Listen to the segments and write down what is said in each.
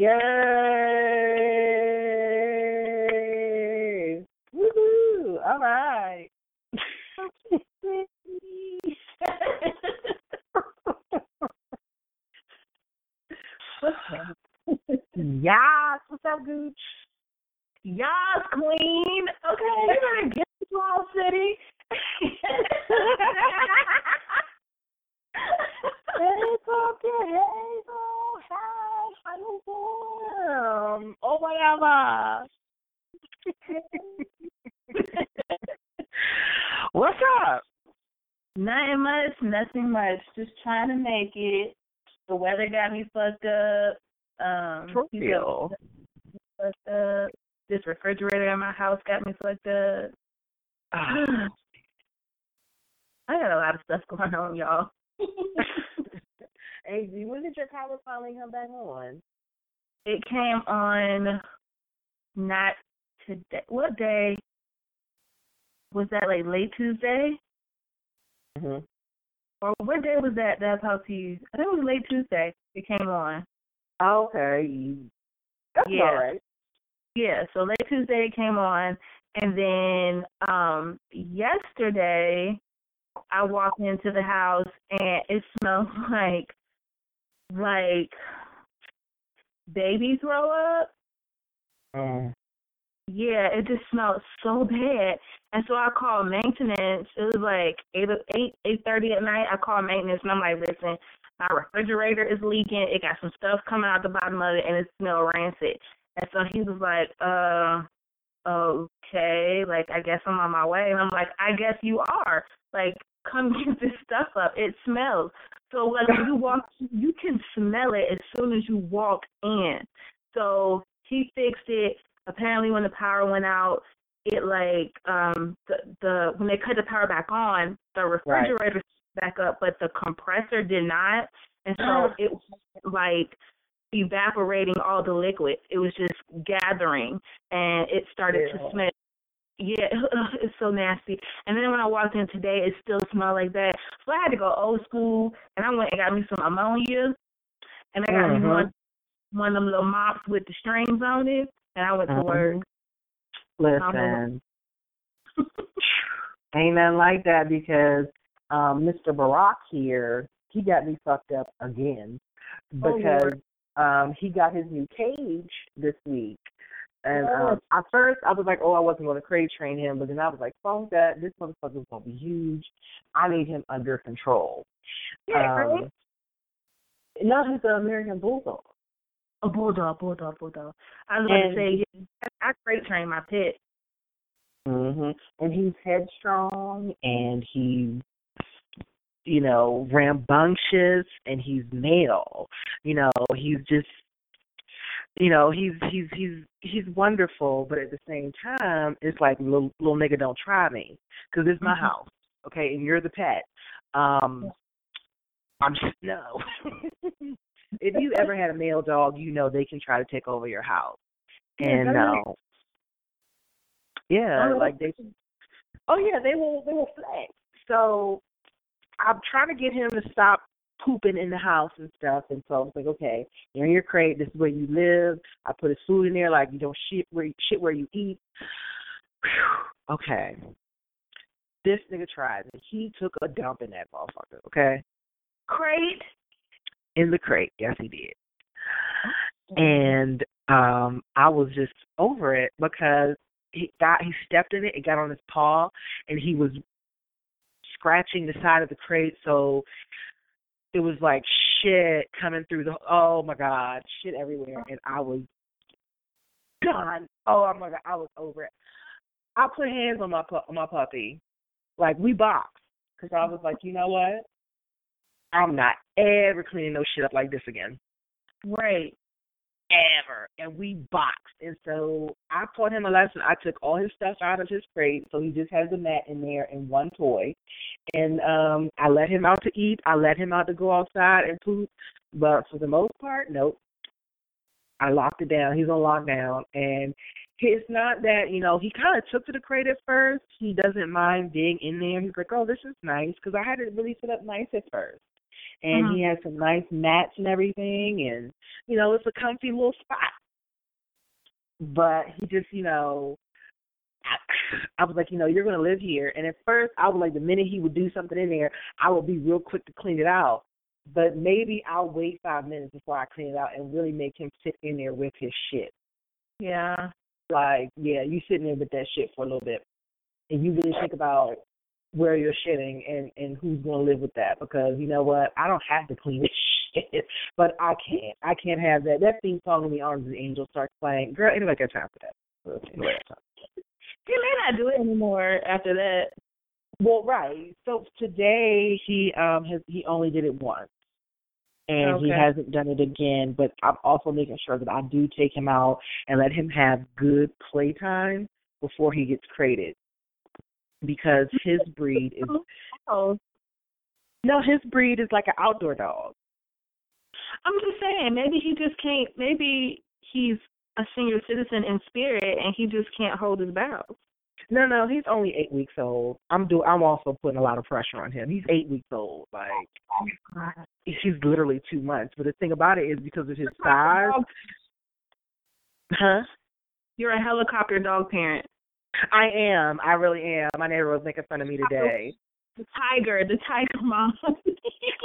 Yay! Woohoo! All right. yes, what's up, Gooch? Yes, queen. Okay, you better get to Small City. hey, Pumpkin. Hey, oh, hi. How you doing? Or whatever. What's up? Nothing much, nothing much. Just trying to make it. The weather got me fucked up. Um, For you real. fucked up. This refrigerator in my house got me fucked up. Ah. I got a lot of stuff going on, y'all. G, when did your power finally come back on? It came on not today. What day? Was that like late Tuesday? Mm-hmm. Or what day was that that I talked to you? I think it was late Tuesday. It came on. Okay. That's Yeah. all right. Yeah, so late Tuesday it came on and then um yesterday I walked into the house and it smelled like like baby throw up. Mm. Yeah, it just smelled so bad. And so I called maintenance. It was like eight eight eight thirty at night. I called maintenance and I'm like, listen, my refrigerator is leaking. It got some stuff coming out the bottom of it and it smells rancid. And so he was like, uh, okay, like I guess I'm on my way. And I'm like, I guess you are. Like, come get this stuff up. It smells. So like you walk, you can smell it as soon as you walk in. So he fixed it. Apparently, when the power went out, it like um the the when they cut the power back on, the refrigerator back up, but the compressor did not, and so it was like evaporating all the liquid. It was just gathering, and it started Ew. to smell. Yeah, it's so nasty. And then when I walked in today, it still smelled like that. So I had to go old school, and I went and got me some ammonia, and I got me Mhm. one one of them little mops with the strings on it, and I went to work. Listen, ain't nothing like that because um Mr. Barack here, he got me fucked up again Oh, because Lord. um he got his new cage this week. And Oh. um at first I was like, Oh, I wasn't gonna crate train him, but then I was like, Fuck that, this motherfucker's gonna be huge. I need him under control. Yeah, um, right? No, he's an American bulldog. A bulldog, bulldog, bulldog. I was And- to say, yeah, I crate train my pet. Mhm. And he's headstrong and he's you know, rambunctious and he's male. You know, he's just you know, he's he's he's he's wonderful, but at the same time, it's like little little nigga don't try me cuz it's my Mhm. house. Okay, and you're the pet. Um I'm just no. if you ever had a male dog, you know they can try to take over your house. And uh, yeah, Oh, like they Oh yeah, they will they will flex. So I'm trying to get him to stop pooping in the house and stuff and so I was like, Okay, you're in your crate, this is where you live. I put his food in there like you don't shit where you shit where you eat. Whew. Okay. This nigga tried it. He took a dump in that motherfucker, okay? Crate? In the crate, yes he did. And um I was just over it because he got he stepped in it, it got on his paw and he was scratching the side of the crate so it was like shit coming through the oh my god, shit everywhere and I was done. Oh my god, I was over it. I put hands on my pu- on my puppy. Like we boxed cuz I was like, "You know what? I'm not ever cleaning no shit up like this again." Right. ever. And we boxed. And so I taught him a lesson. I took all his stuff out of his crate, so he just has a mat in there and one toy. And um I let him out to eat. I let him out to go outside and poop. But for the most part, nope. I locked it down. He's on lockdown and it's not that, you know, he kind of took to the crate at first. He doesn't mind being in there. He's like, oh, this is nice because I had it really set up nice at first. And Mhm. he has some nice mats and everything, and you know it's a comfy little spot. But he just, you know, I, I was like, you know, you're going to live here. And at first, I was like, the minute he would do something in there, I would be real quick to clean it out. But maybe I'll wait five minutes before I clean it out and really make him sit in there with his shit. Yeah. Like, yeah, you sitting there with that shit for a little bit, and you really think about where you're shitting and and who's going to live with that. Because you know what, I don't have to clean this shit, but I can't. I can't have that. That theme song in the arms of the angel starts playing. Girl, anybody got time for that? Anybody got time? He may not do it anymore after that. Well, right. So today he um has he only did it once. And he hasn't done it again, but I'm also making sure that I do take him out and let him have good playtime before he gets crated. Because his breed is Oh, no, his breed is like an outdoor dog. I'm just saying, maybe he just can't. Maybe he's a senior citizen in spirit, and he just can't hold his barrels. No, no, he's only eight weeks old. I'm do I'm also putting a lot of pressure on him. He's eight weeks old. Like oh he's literally two months. But the thing about it is because of his size Huh? You're a helicopter dog parent. I am. I really am. My neighbor was making fun of me today. The tiger, the tiger mom.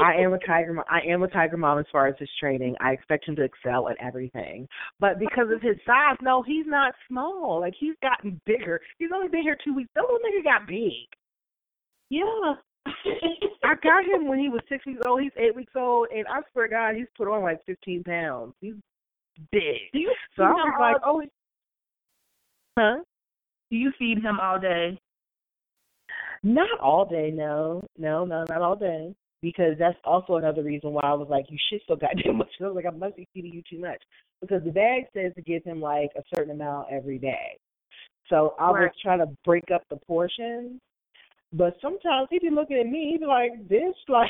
I am a tiger. mo- I am a tiger mom as far as his training. I expect him to excel at everything. But because of his size, no, he's not small. Like he's gotten bigger. He's only been here two weeks. That little nigga got big. Yeah. I got him when he was six weeks old. He's eight weeks old, and I swear to God, he's put on like fifteen pounds. He's big. Do you So I was like, oh, huh? Do you feed him all day? Not all day, no, no, no, not all day. Because that's also another reason why I was like, you shit so goddamn much. I was like, I must be feeding you too much. Because the bag says to give him like a certain amount every day. So I was trying to break up the portions. But sometimes he'd be looking at me, he'd be like, "This, like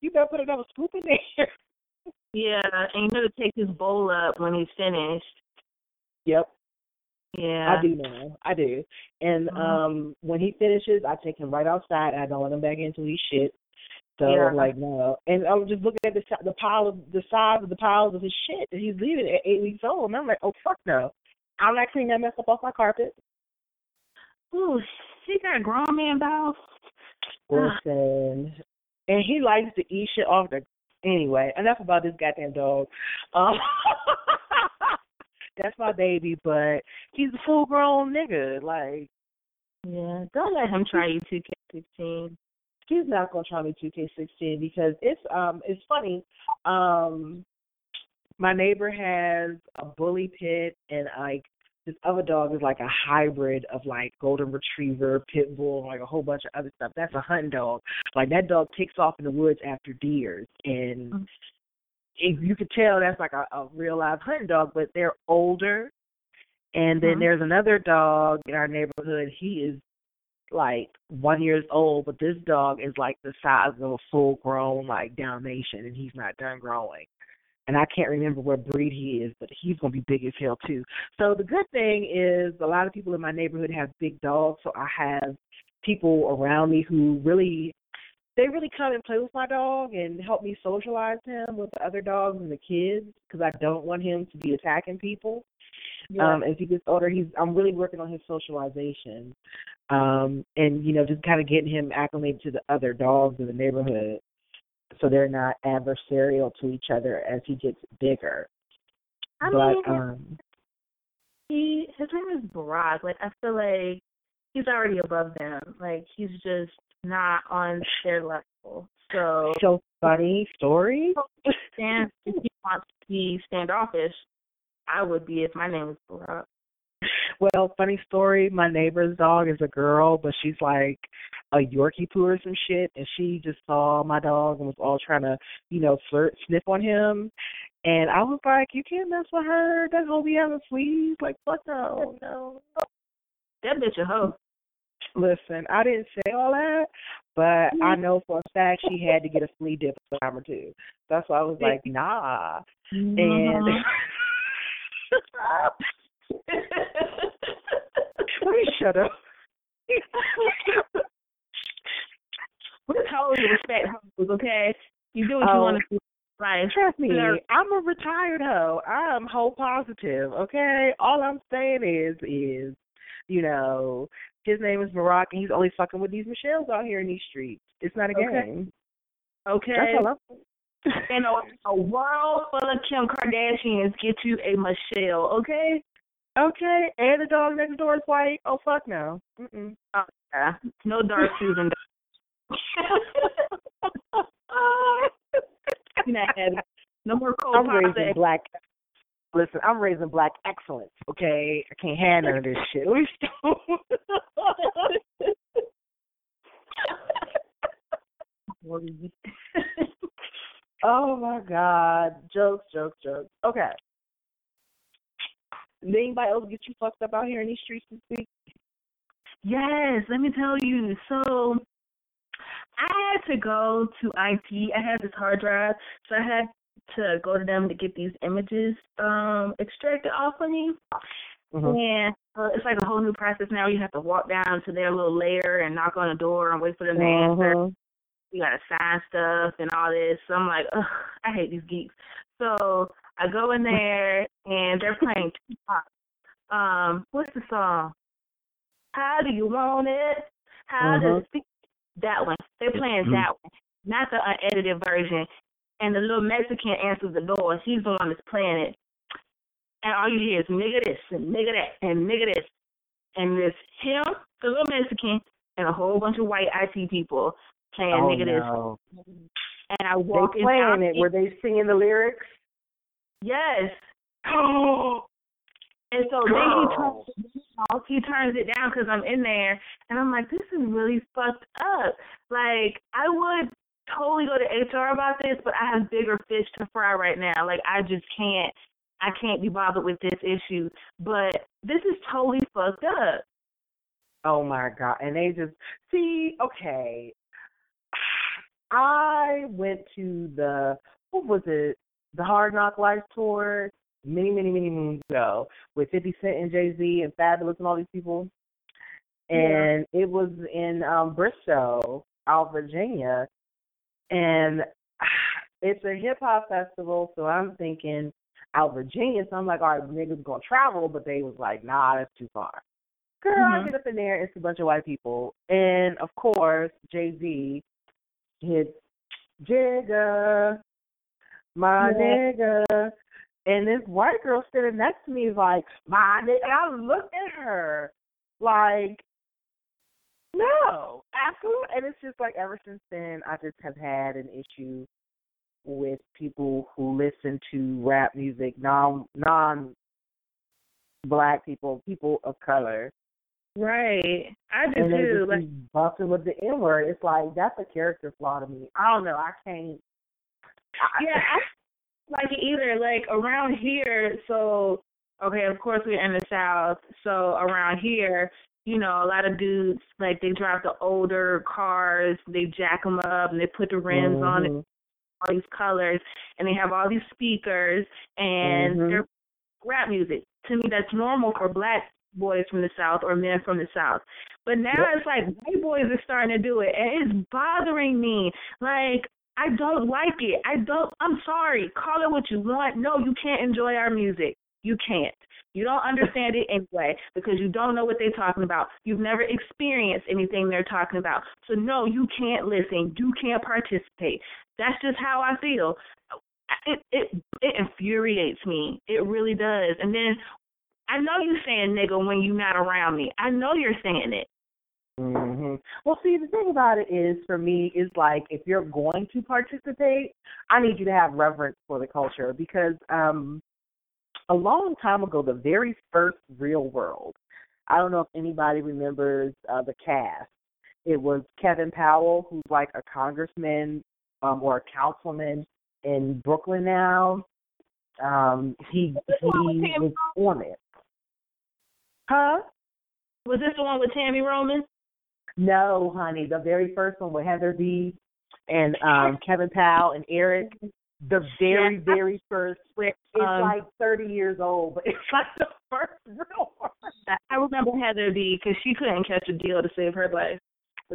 you better put another scoop in there. Yeah, and you know to take his bowl up when he's finished. Yep. Yeah. I do know. I do. And Mhm. um when he finishes, I take him right outside and I don't let him back in until he shit. So Yeah. I'm like, no. And I'm just looking at the the pile of the size of the piles of his shit that he's leaving at eight weeks old, and I'm like, oh fuck no. I'm not cleaning that mess up off my carpet. Ooh, he got a grown man bowels. Listen, and he likes to eat shit off the. Anyway, enough about this goddamn dog. Um, that's my baby, but he's a full grown nigga. Like Yeah, don't let him try you 2K16. he's not gonna try me 2K16 because it's um it's funny. Um, my neighbor has a bully pit and like this other dog is like a hybrid of like golden retriever, pit bull, like a whole bunch of other stuff. That's a hunting dog. Like that dog takes off in the woods after deers, and It, you could tell that's like a, a real live hunting dog. But they're older, and then Mhm. there's another dog in our neighborhood. He is like one years old, but this dog is like the size of a full grown like Dalmatian, and he's not done growing. And I can't remember what breed he is, but he's gonna be big as hell too. So the good thing is a lot of people in my neighborhood have big dogs, so I have people around me who really they really come and play with my dog and help me socialize him with the other dogs and the kids because I don't want him to be attacking people. Yeah. Um, as he gets older, he's I'm really working on his socialization, um, and you know just kind of getting him acclimated to the other dogs in the neighborhood, so they're not adversarial to each other as he gets bigger. I but mean, um, he his name is Barack. Like I feel like he's already above them. Like he's just not on their level. So so funny story. stand if he wants to be standoffish, I would be if my name was Barack. Well, funny story. My neighbor's dog is a girl, but she's like a Yorkie poo or some shit, and she just saw my dog and was all trying to, you know, flirt, sniff on him. And I was like, you can't mess with her. That's gonna be on the fleas. Like, fuck no, no. That bitch a hoe. Listen, I didn't say all that, but I mm-hmm. know for a fact she had to get a flea dip a time or two. That's why I was like, nah. And mm-hmm. let me shut up. Hoe is respect hoes, okay? You do what Oh. you want to do. Right. Trust me, I'm a retired hoe. I'm whole positive, okay? All I'm saying is, is, you know, his name is Barack, and he's only fucking with these Michelles out here in these streets. It's not a Okay. game. Okay. That's all. And a, a world full of Kim Kardashians get you a Michelle, okay? Okay, and the dog next door is white. Oh fuck no. Mm-mm. Oh, yeah. No dark know, no more cold I'm raising black. Listen, I'm raising black excellence. Okay, I can't of this shit. Stop. oh my god, jokes, jokes, jokes. Okay. Did anybody else get you fucked up out here in these streets this week? Yes, let me tell you. So I had to go to IT. I had this hard drive, so I had to go to them to get these images um extracted off of me. Mm-hmm. And uh, it's like a whole new process now. You have to walk down to their little lair and knock on the door and wait for them to answer. Mhm. You gotta sign stuff and all this. So I'm like, ugh, I hate these geeks. So I go in there and they're playing Tupac. Um, what's the song? How do you want it? How Mhm. does it that one? They're playing Mhm. that one, not the unedited version. And the little Mexican answers the door. He's the one that's playing it. And all you hear is nigga this and nigga that and nigga this. And it's him, the little Mexican, and a whole bunch of white IT people playing Oh nigga this. And I They walk in. playing it. Were they singing the lyrics? Yes. Oh. And so then he turns. He turns it down because I'm in there, and I'm like, this is really fucked up. Like I would totally go to HR about this, but I have bigger fish to fry right now. Like I just can't. I can't be bothered with this issue. But this is totally fucked up. Oh my god! And they just see. Okay, I went to the what was it? The Hard Knock Life tour many, many, many moons ago with Fifty Cent and Jay Z and Fabolous and all these people, and it was in um Bristol, out Virginia, and it's a hip hop festival. So I'm thinking out Virginia. So I'm like, all right, niggas gonna travel, but they was like, nah, that's too far. Girl, I Mhm. get up in there, it's a bunch of white people. And of course, Jay Z hits Jigga, my Yeah. nigga. And this white girl sitting next to me is like, my nigga. And I looked at her like, no, absolutely. And it's just like ever since then, I just have had an issue with people who listen to rap music, non non black people, people of color Right. I do and too. Like busting with the N word. It's like that's a character flaw to me. I don't know. I can't. I, yeah, I don't like it either. Like around here, so okay, of course we're in the South, so around here, you know, a lot of dudes like they drive the older cars, they jack them up, and they put the rims on it, Mhm. all these colors, and they have all these speakers, and Mhm. they're rap music. To me, that's normal for black boys from the South or men from the South. But now Yep. it's like white boys are starting to do it, and it's bothering me. Like I don't like it. I don't. I'm sorry. Call it what you want. No, you can't enjoy our music. You can't. You don't understand it anyway because you don't know what they're talking about. You've never experienced anything they're talking about. So no, you can't listen. You can't participate. That's just how I feel. It it it infuriates me. It really does. And then I know you're saying nigga when you're not around me. I know you're saying it. Mhm. Well, see, the thing about it is, for me, is like if you're going to participate, I need you to have reverence for the culture because um a long time ago, the very first Real World. I don't know if anybody remembers uh, the cast. It was Kevin Powell, who's like a congressman um, or a councilman in Brooklyn now. Um, he he was on it. Huh? Was this the one with Tami Roman? No, honey, the very first one with Heather B. and um Kevin Powell and Eric. The very, Yeah. very first. It's Um, like thirty years old, but it's like the first real one. I remember Heather B because she couldn't catch a deal to save her life.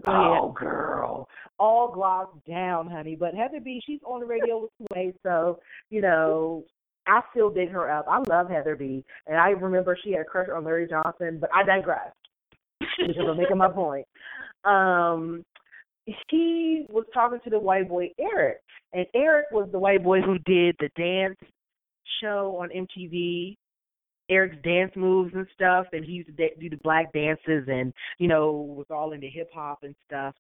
Oh, ahead. girl. all glossed down, honey. But Heather B, she's on the radio with Sway, so you know, I still dig her up. I love Heather B, and I remember she had a crush on Larry Johnson, but I digress because I'm making my point. Um, he was talking to the white boy Eric, and Eric was the white boy who did the dance show on MTV. Eric's dance moves and stuff, and he used to do the black dances, and you know was all into hip hop and stuff.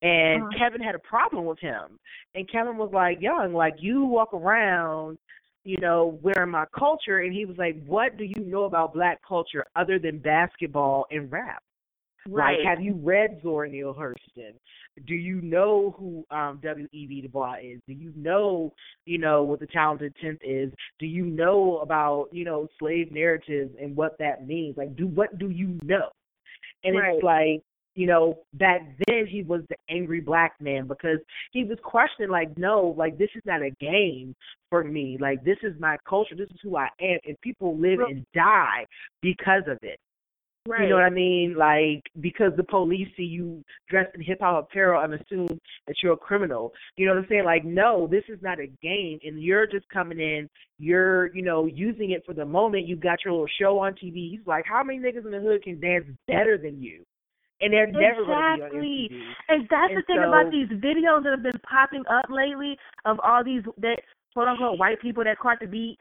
And uh-huh. Kevin had a problem with him, and Kevin was like, "Young, like you walk around, you know, wearing my culture," and he was like, "What do you know about black culture other than basketball and rap?" Right. Like, have you read Zora Neale Hurston? Do you know who um W.E.B. Du Bois is? Do you know, you know, what the talented tenth is? Do you know about, you know, slave narratives and what that means? Like, do what do you know? And right. it's like, you know, back then he was the angry black man because he was questioning, like, no, like this is not a game for me. Like this is my culture. This is who I am, and people live and die because of it. Right. You know what I mean? Like because the police see you dressed in hip hop apparel and assume that you're a criminal. You know what I'm saying? Like, no, this is not a game and you're just coming in, you're, you know, using it for the moment. You got your little show on TV. He's like, How many niggas in the hood can dance better than you? And they're never exactly. going to be on And that's and the thing so, about these videos that have been popping up lately of all these that quote unquote white people that caught the beat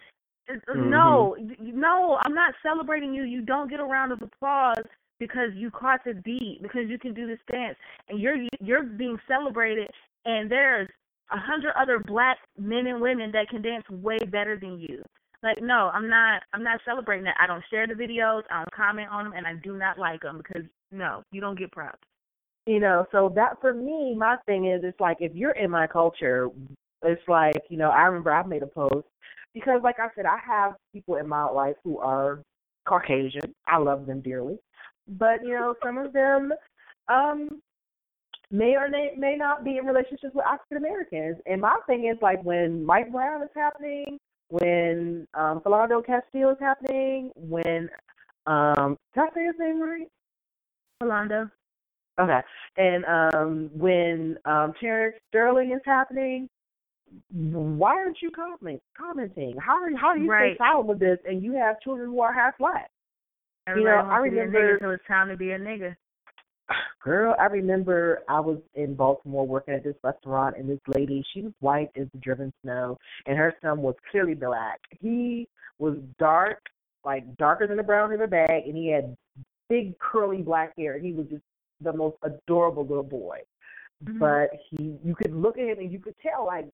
Mm-hmm. No, no, I'm not celebrating you. You don't get a round of applause because you caught the beat because you can do this dance and you're you're being celebrated and there's a hundred other black men and women that can dance way better than you. Like no, I'm not I'm not celebrating that. I don't share the videos, I don't comment on them and I do not like them because no, you don't get props. You know, so that for me, my thing is it's like if you're in my culture, it's like, you know, I remember I made a post because like I said, I have people in my life who are Caucasian. I love them dearly. But, you know, some of them um may or may, may not be in relationships with African Americans. And my thing is like when Mike Brown is happening, when um Philando Castile is happening, when um did I say his name right? Philando. Okay. And um when um Terrence Sterling is happening, why aren't you comment, commenting? How are how do you right. stay silent with this and you have children who are half black? Everybody you know, I remember so it's time to be a nigga. Girl, I remember I was in Baltimore working at this restaurant and this lady, she was white as the driven snow and her son was clearly black. He was dark, like darker than a brown paper bag and he had big curly black hair. He was just the most adorable little boy. Mm-hmm. But he you could look at him and you could tell like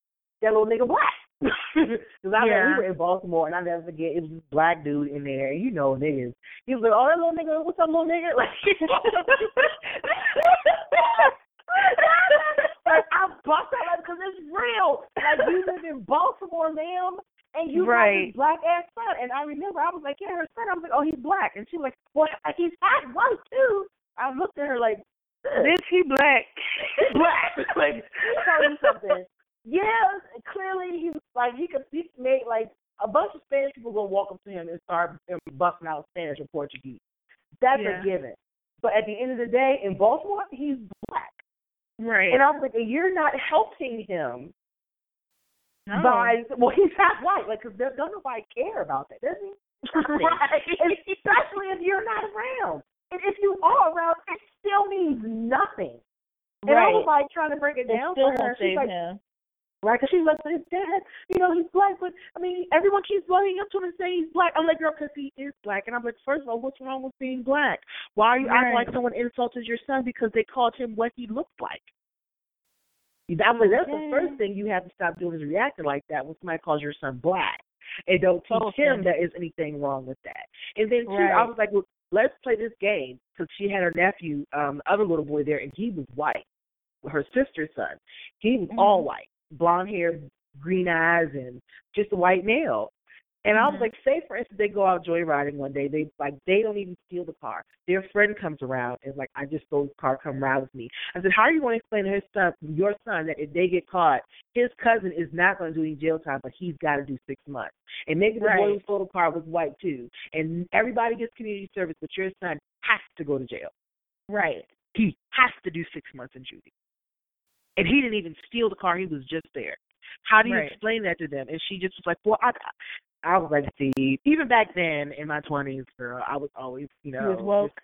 that little nigga black. Because I yeah. we were in Baltimore, and I never forget it was this black dude in there. You know niggas. He was like, "Oh, that little nigga, what's up, little nigga?" Like, like I bust out because it's real. Like you live in Baltimore, ma'am, and you right. have this black ass son. And I remember I was like, "Yeah, her son." I was like, "Oh, he's black," and she was like, "Well, like he's half white too." I looked at her like, "Bitch, he black." black. like, tell you something yeah, clearly he's like he could he made like a bunch of Spanish people gonna walk up to him and start busting out Spanish or Portuguese. That's yeah. a given. But at the end of the day, in Baltimore, he's black. Right. And I was like, you're not helping him no. by well, he's half white. Like, cause don't nobody care about that, does he? right. Especially if you're not around. And if you are around, it still means nothing. And right. I was like trying to break it it down for her. She's like, him. Right, because she's like, his dad, you know, he's black, but I mean, everyone keeps running up to him and saying he's black. I'm like, girl, because he is black. And I'm like, first of all, what's wrong with being black? Why are you right. acting like someone insulted your son because they called him what he looked like? That was that's the first thing you have to stop doing is reacting like that when somebody calls your son black, and don't teach okay. him there is anything wrong with that. And then too, right. I was like, well, let's play this game because she had her nephew, um, other little boy there, and he was white, her sister's son. He was mm-hmm. all white blonde hair, green eyes, and just a white male. And mm-hmm. I was like, say for instance, they go out joyriding one day. They like they don't even steal the car. Their friend comes around and like, I just stole the car. Come ride with me. I said, how are you going to explain to his son, your son, that if they get caught, his cousin is not going to do any jail time, but he's got to do six months. And maybe the right. boy who stole the car was white too. And everybody gets community service, but your son has to go to jail. Right. He has to do six months in juvie. And he didn't even steal the car; he was just there. How do you Right. explain that to them? And she just was like, "Well, I, I was like, see, even back then in my twenties, girl, I was always, you know, woke.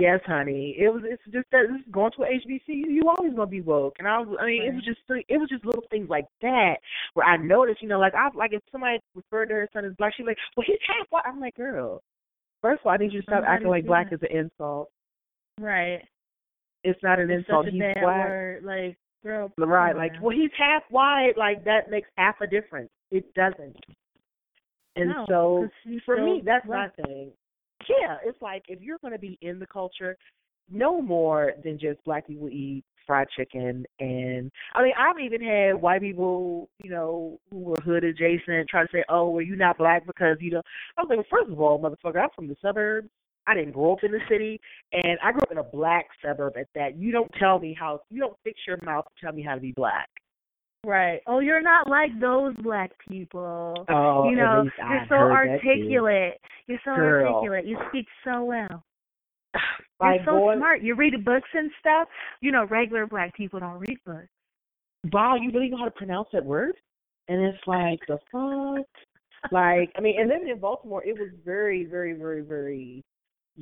yes, honey. It was. It's just that this going to a HBCU. You always gonna be woke, and I was. I mean, it was just. It was just little things like that where I noticed. You know, like I like if somebody referred to her son as black, she's like, "Well, he's half white." I'm like, "Girl, first of all, I need you to stop acting like black that. is an insult. Right. It's not an It's insult. he's bad black, word. Like, girl. right? Like, well, he's half white. Like that makes half a difference. It doesn't. And No, so for me, that's black. my thing. Yeah, it's like if you're going to be in the culture, no more than just black people eat fried chicken. And I mean, I've even had white people, you know, who were hood adjacent, try to say, "Oh, well, you not black because you know." I was like, well, first of all, motherfucker, I'm from the suburbs. I didn't grow up in the city, and I grew up in a black suburb. At that, you don't tell me how. You don't fix your mouth to tell me how to be black. Right. Oh, you're not like those black people. Oh, you know, you're so articulate. You're so Girl. articulate. You speak so well. Like, you're so boy, smart. You read books and stuff. You know, regular black people don't read books. wow, you really know how to pronounce that word? And it's like the fuck. Like, I mean, and then in Baltimore, it was very, very, very, very,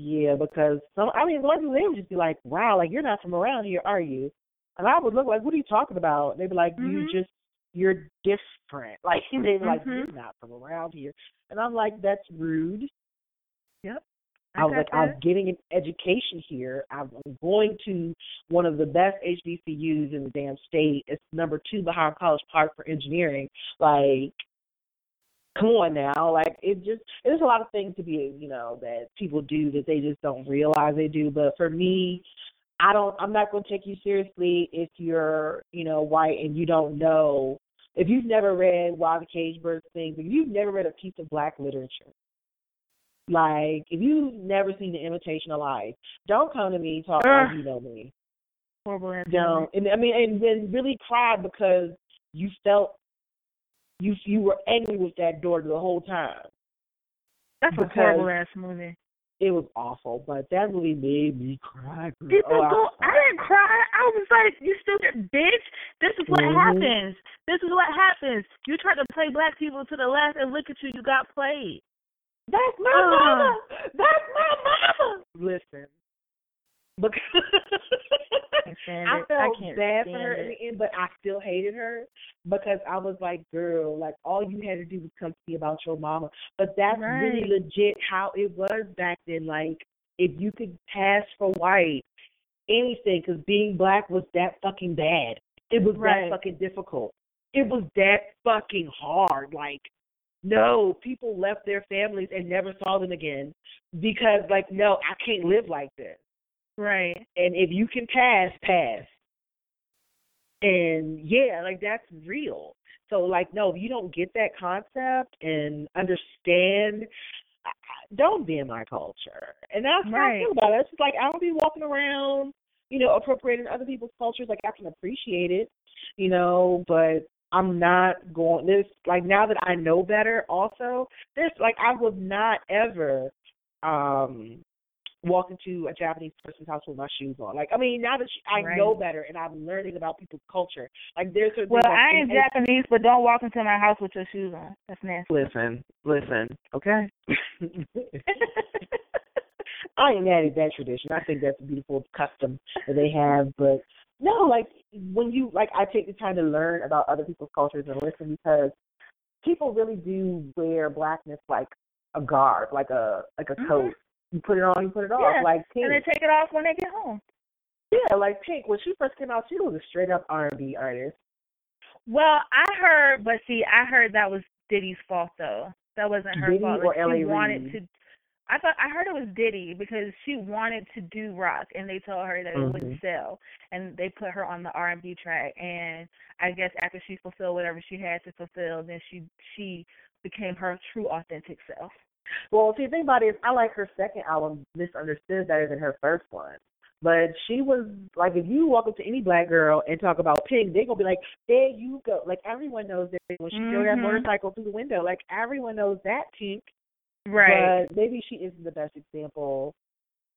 yeah. Because some, I mean, one of them they would just be like, "Wow, like you're not from around here, are you?" And I would look like, "What are you talking about?" They'd be like, "You Mhm. just, you're different." Like they'd be like, Mhm. "You're not from around here," and I'm like, "That's rude." Yep. I was like, that. I'm getting an education here. I'm going to one of the best HBCUs in the damn state. It's number two behind College Park for engineering. Like, come on now. Like, it just, there's a lot of things to be, you know, that people do that they just don't realize they do. But for me, I don't, I'm not going to take you seriously if you're, you know, white and you don't know. If you've never read Why the Cage Bird Sings, if you've never read a piece of black literature, like, if you've never seen The Imitation of Life, don't come to me talk like Ugh. you know me. Horrible Don't. And I mean, and then really cry because you felt you you were angry with that daughter the whole time. That's a horrible ass movie. It was awful, but that really made me cry. People Oh, go. was I didn't cry. I was like, "You stupid bitch! This is what Mhm. happens. This is what happens. You try to play black people to the left, and look at you. You got played." That's my Ugh. mama. That's my mama. Listen, because can't I felt I can't bad for her it. in the end, but I still hated her because I was like, girl, like all you had to do was come to me about your mama. But that's really legit how it was back then. Like if you could pass for white, anything, because being black was that fucking bad. It was Right. that fucking difficult. It was that fucking hard. Like no, people left their families and never saw them again because, like, no, I can't live like this. Right. And if you can pass, pass. And yeah, like that's real. So, like, no, if you don't get that concept and understand, don't be in my culture. And that's how I feel about it. It's just like I don't be walking around, you know, appropriating other people's cultures. Like I can appreciate it, you know, but I'm not going. This like now that I know better. Also, this like I would not ever um walk into a Japanese person's house with my shoes on. Like I mean, now that I Right. know better and I'm learning about people's culture, like there's certain Well, things I like, ain't Japanese, but don't walk into my house with your shoes on. That's nasty. Listen, listen, okay. I ain't mad at that tradition. I think that's a beautiful custom that they have. But no, like when you like, I take the time to learn about other people's cultures and listen because people really do wear blackness like a garb, like a like a Mhm. coat. You put it on, you put it off. Yeah, Like Pink, And they take it off when they get home. yeah, like Pink. When she first came out, she was a straight up R and B artist. Well, I heard, but see, I heard that was Diddy's fault though. That wasn't her Diddy fault. or Like, she L.A. wanted to. I thought I heard it was Diddy because she wanted to do rock, and they told her that it Mhm. wouldn't sell, and they put her on the R and B track. And I guess after she fulfilled whatever she had to fulfill, then she she became her true authentic self. Well, see, the thing about it is, I like her second album, Misunderstood, better than her first one. But she was like, if you walk up to any black girl and talk about Pink, they're gonna be like, "There you go!" Like everyone knows that when she threw that mm-hmm. motorcycle through the window, like everyone knows that Pink. Right. But maybe she isn't the best example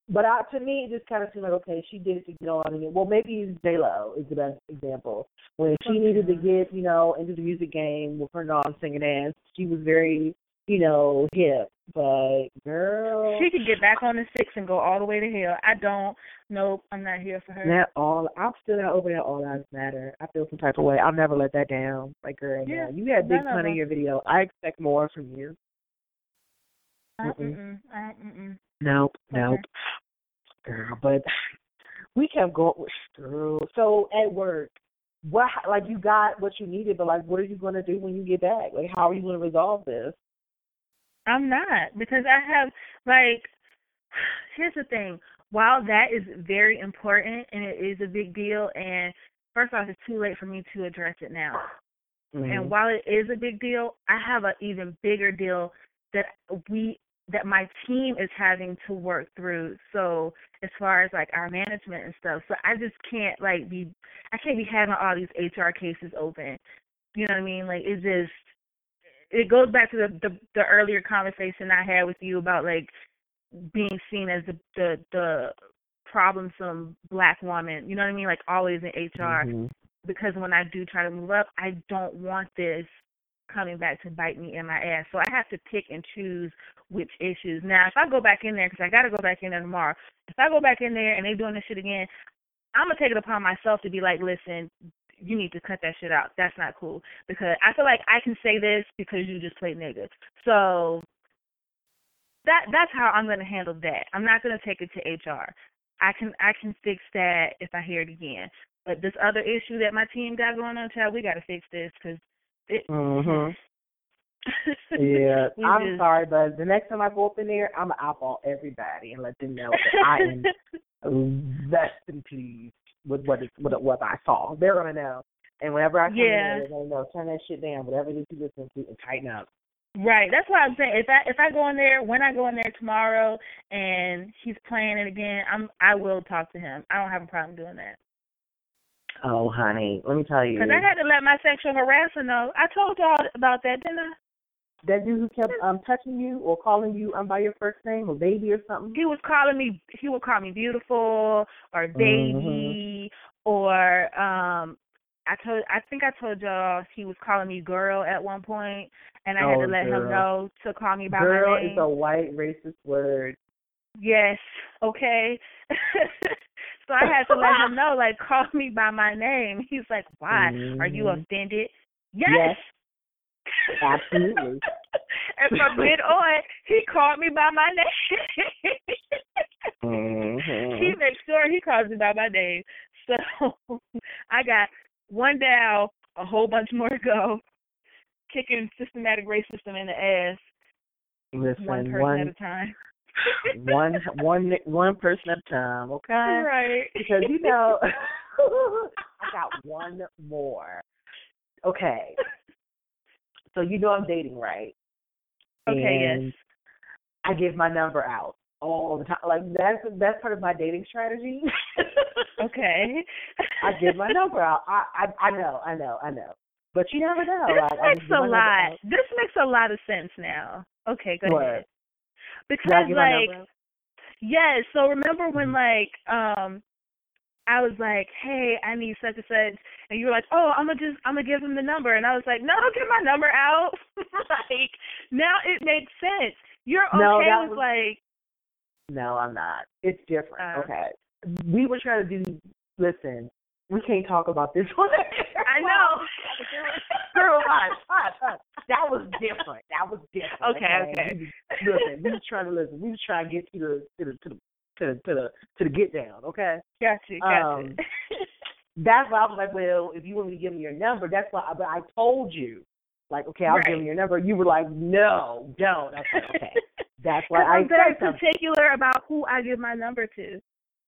but I, to me, it just kind of seemed like okay, she did it to get on. And well, maybe J Lo is the best example. When she needed to get you know into the music game with her non-singing dance, she was very you know hip. But girl, she could get back on the six and go all the way to hell. I don't. Nope, I'm not here for her. That all. I'm still not over that. All lives matter. I feel some type of way. I'll never let that down. Like girl, yeah, you had big fun in your video. I expect more from you. Uh, mm-mm. Uh, mm-mm. Nope, nope. Girl, but we kept going through. So at work, what like you got what you needed, but like what are you going to do when you get back? Like how are you going to resolve this? I'm not because I have like here's the thing. While that is very important and it is a big deal, and first off, it's too late for me to address it now. Mm-hmm. And while it is a big deal, I have an even bigger deal that we that my team is having to work through. So as far as like our management and stuff, so I just can't like be, I can't be having all these HR cases open. You know what I mean? Like it just, it goes back to the the, the earlier conversation I had with you about like being seen as the the the problemsome black woman. You know what I mean? Like always in HR. Mm-hmm. Because when I do try to move up, I don't want this coming back to bite me in my ass. So I have to pick and choose which issues. Now, if I go back in there, because I got to go back in there tomorrow, if I go back in there and they're doing this shit again, I'm going to take it upon myself to be like, listen, you need to cut that shit out. That's not cool. Because I feel like I can say this because you just played nigga. So that that's how I'm going to handle that. I'm not going to take it to HR. I can I can fix that if I hear it again. But this other issue that my team got going on, child, we got to fix this because it, mhm. yeah, I'm just, sorry, but the next time I go up in there, I'm gonna eyeball everybody and let them know that I am less than pleased with what is what what I saw. They're gonna know, and whenever I come yeah. in they're gonna know turn that shit down. Whatever it is you listen to, and tighten up. Right. That's what I'm saying. If I if I go in there when I go in there tomorrow and he's playing it again, I'm I will talk to him. I don't have a problem doing that. Oh, honey, let me tell you. Because I had to let my sexual harasser know. I told y'all about that, didn't I? That dude who kept um touching you or calling you um by your first name or baby or something. He was calling me. He would call me beautiful or baby mm-hmm. or um. I told. I think I told y'all he was calling me girl at one point, and I oh, had to let girl. him know to call me by girl my name. is a white racist word. Yes. Okay. So I had to let him know, like, call me by my name. He's like, why? Mm-hmm. Are you offended? Yes. yes. Absolutely. and from then on, he called me by my name. mm-hmm. He makes sure he calls me by my name. So I got one down, a whole bunch more to go, kicking systematic racism in the ass. Listen, one person one, at a time. one one one person at a time, okay? Right. Because you know I got one more. Okay. So you know I'm dating, right? Okay, and yes. I give my number out all the time. Like that's that's part of my dating strategy. okay. I give my number out. I, I I know, I know, I know. But you never know. This like, makes a lot. This makes a lot of sense now. Okay, go what? ahead. Because like yes, so remember when Mm-hmm. like um I was like, "Hey, I need such and such," and you were like, "Oh, I'm gonna just, I'm gonna give him the number," and I was like, "No, don't give my number out." like now it makes sense. You're okay No, with was- like, No, I'm not. It's different. Uh. okay. We were trying to do listen, we can't talk about this one. I know. Girl. That was different. That was different. Okay, okay. We was- listen, we was trying to listen. We was trying to get to the to the to the to the to the, to the get down, okay? gotcha, gotcha. Um, That's why I was like, Well, if you want me to give me your number, that's why but I told you. Like, okay, I'll Right. give you your number. You were like, No, don't. I was like, Okay. That's why I I'm very particular about who I give my number to.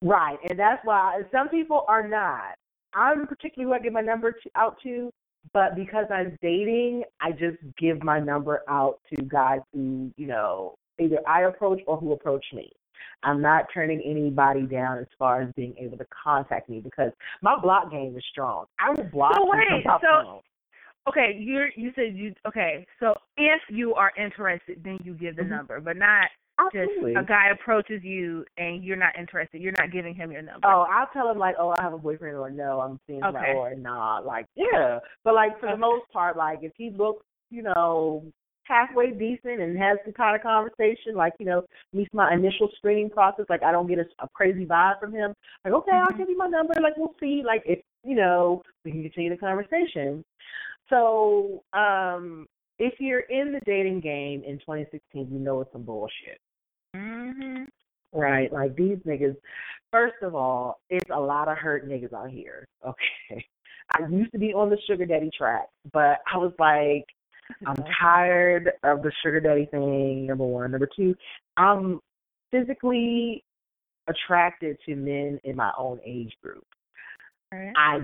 Right, and that's why some people are not. I'm particularly who I give my number to, out to, but because I'm dating, I just give my number out to guys who, you know, either I approach or who approach me. I'm not turning anybody down as far as being able to contact me because my block game is strong. I will block So wait, so- phone. Okay, you you said you okay. So if you are interested, then you give the Mhm. number, but not Absolutely. just a guy approaches you and you're not interested, you're not giving him your number. Oh, I'll tell him like, oh, I have a boyfriend, or no, I'm seeing Okay. or nah, like, yeah. But like for the most part, like if he looks, you know, halfway decent and has some kind of conversation, like you know, meets my initial screening process, like I don't get a, a crazy vibe from him. Like, okay, I'll Mhm. give you my number. Like we'll see. Like if you know, we can continue the conversation. So, um, if you're in the dating game in 2016, you know it's some bullshit. Mhm. Right, like these niggas. First of all, it's a lot of hurt niggas out here. Okay, I used to be on the sugar daddy track, but I was like, I'm tired of the sugar daddy thing. Number one, number two, I'm physically attracted to men in my own age group. Right. I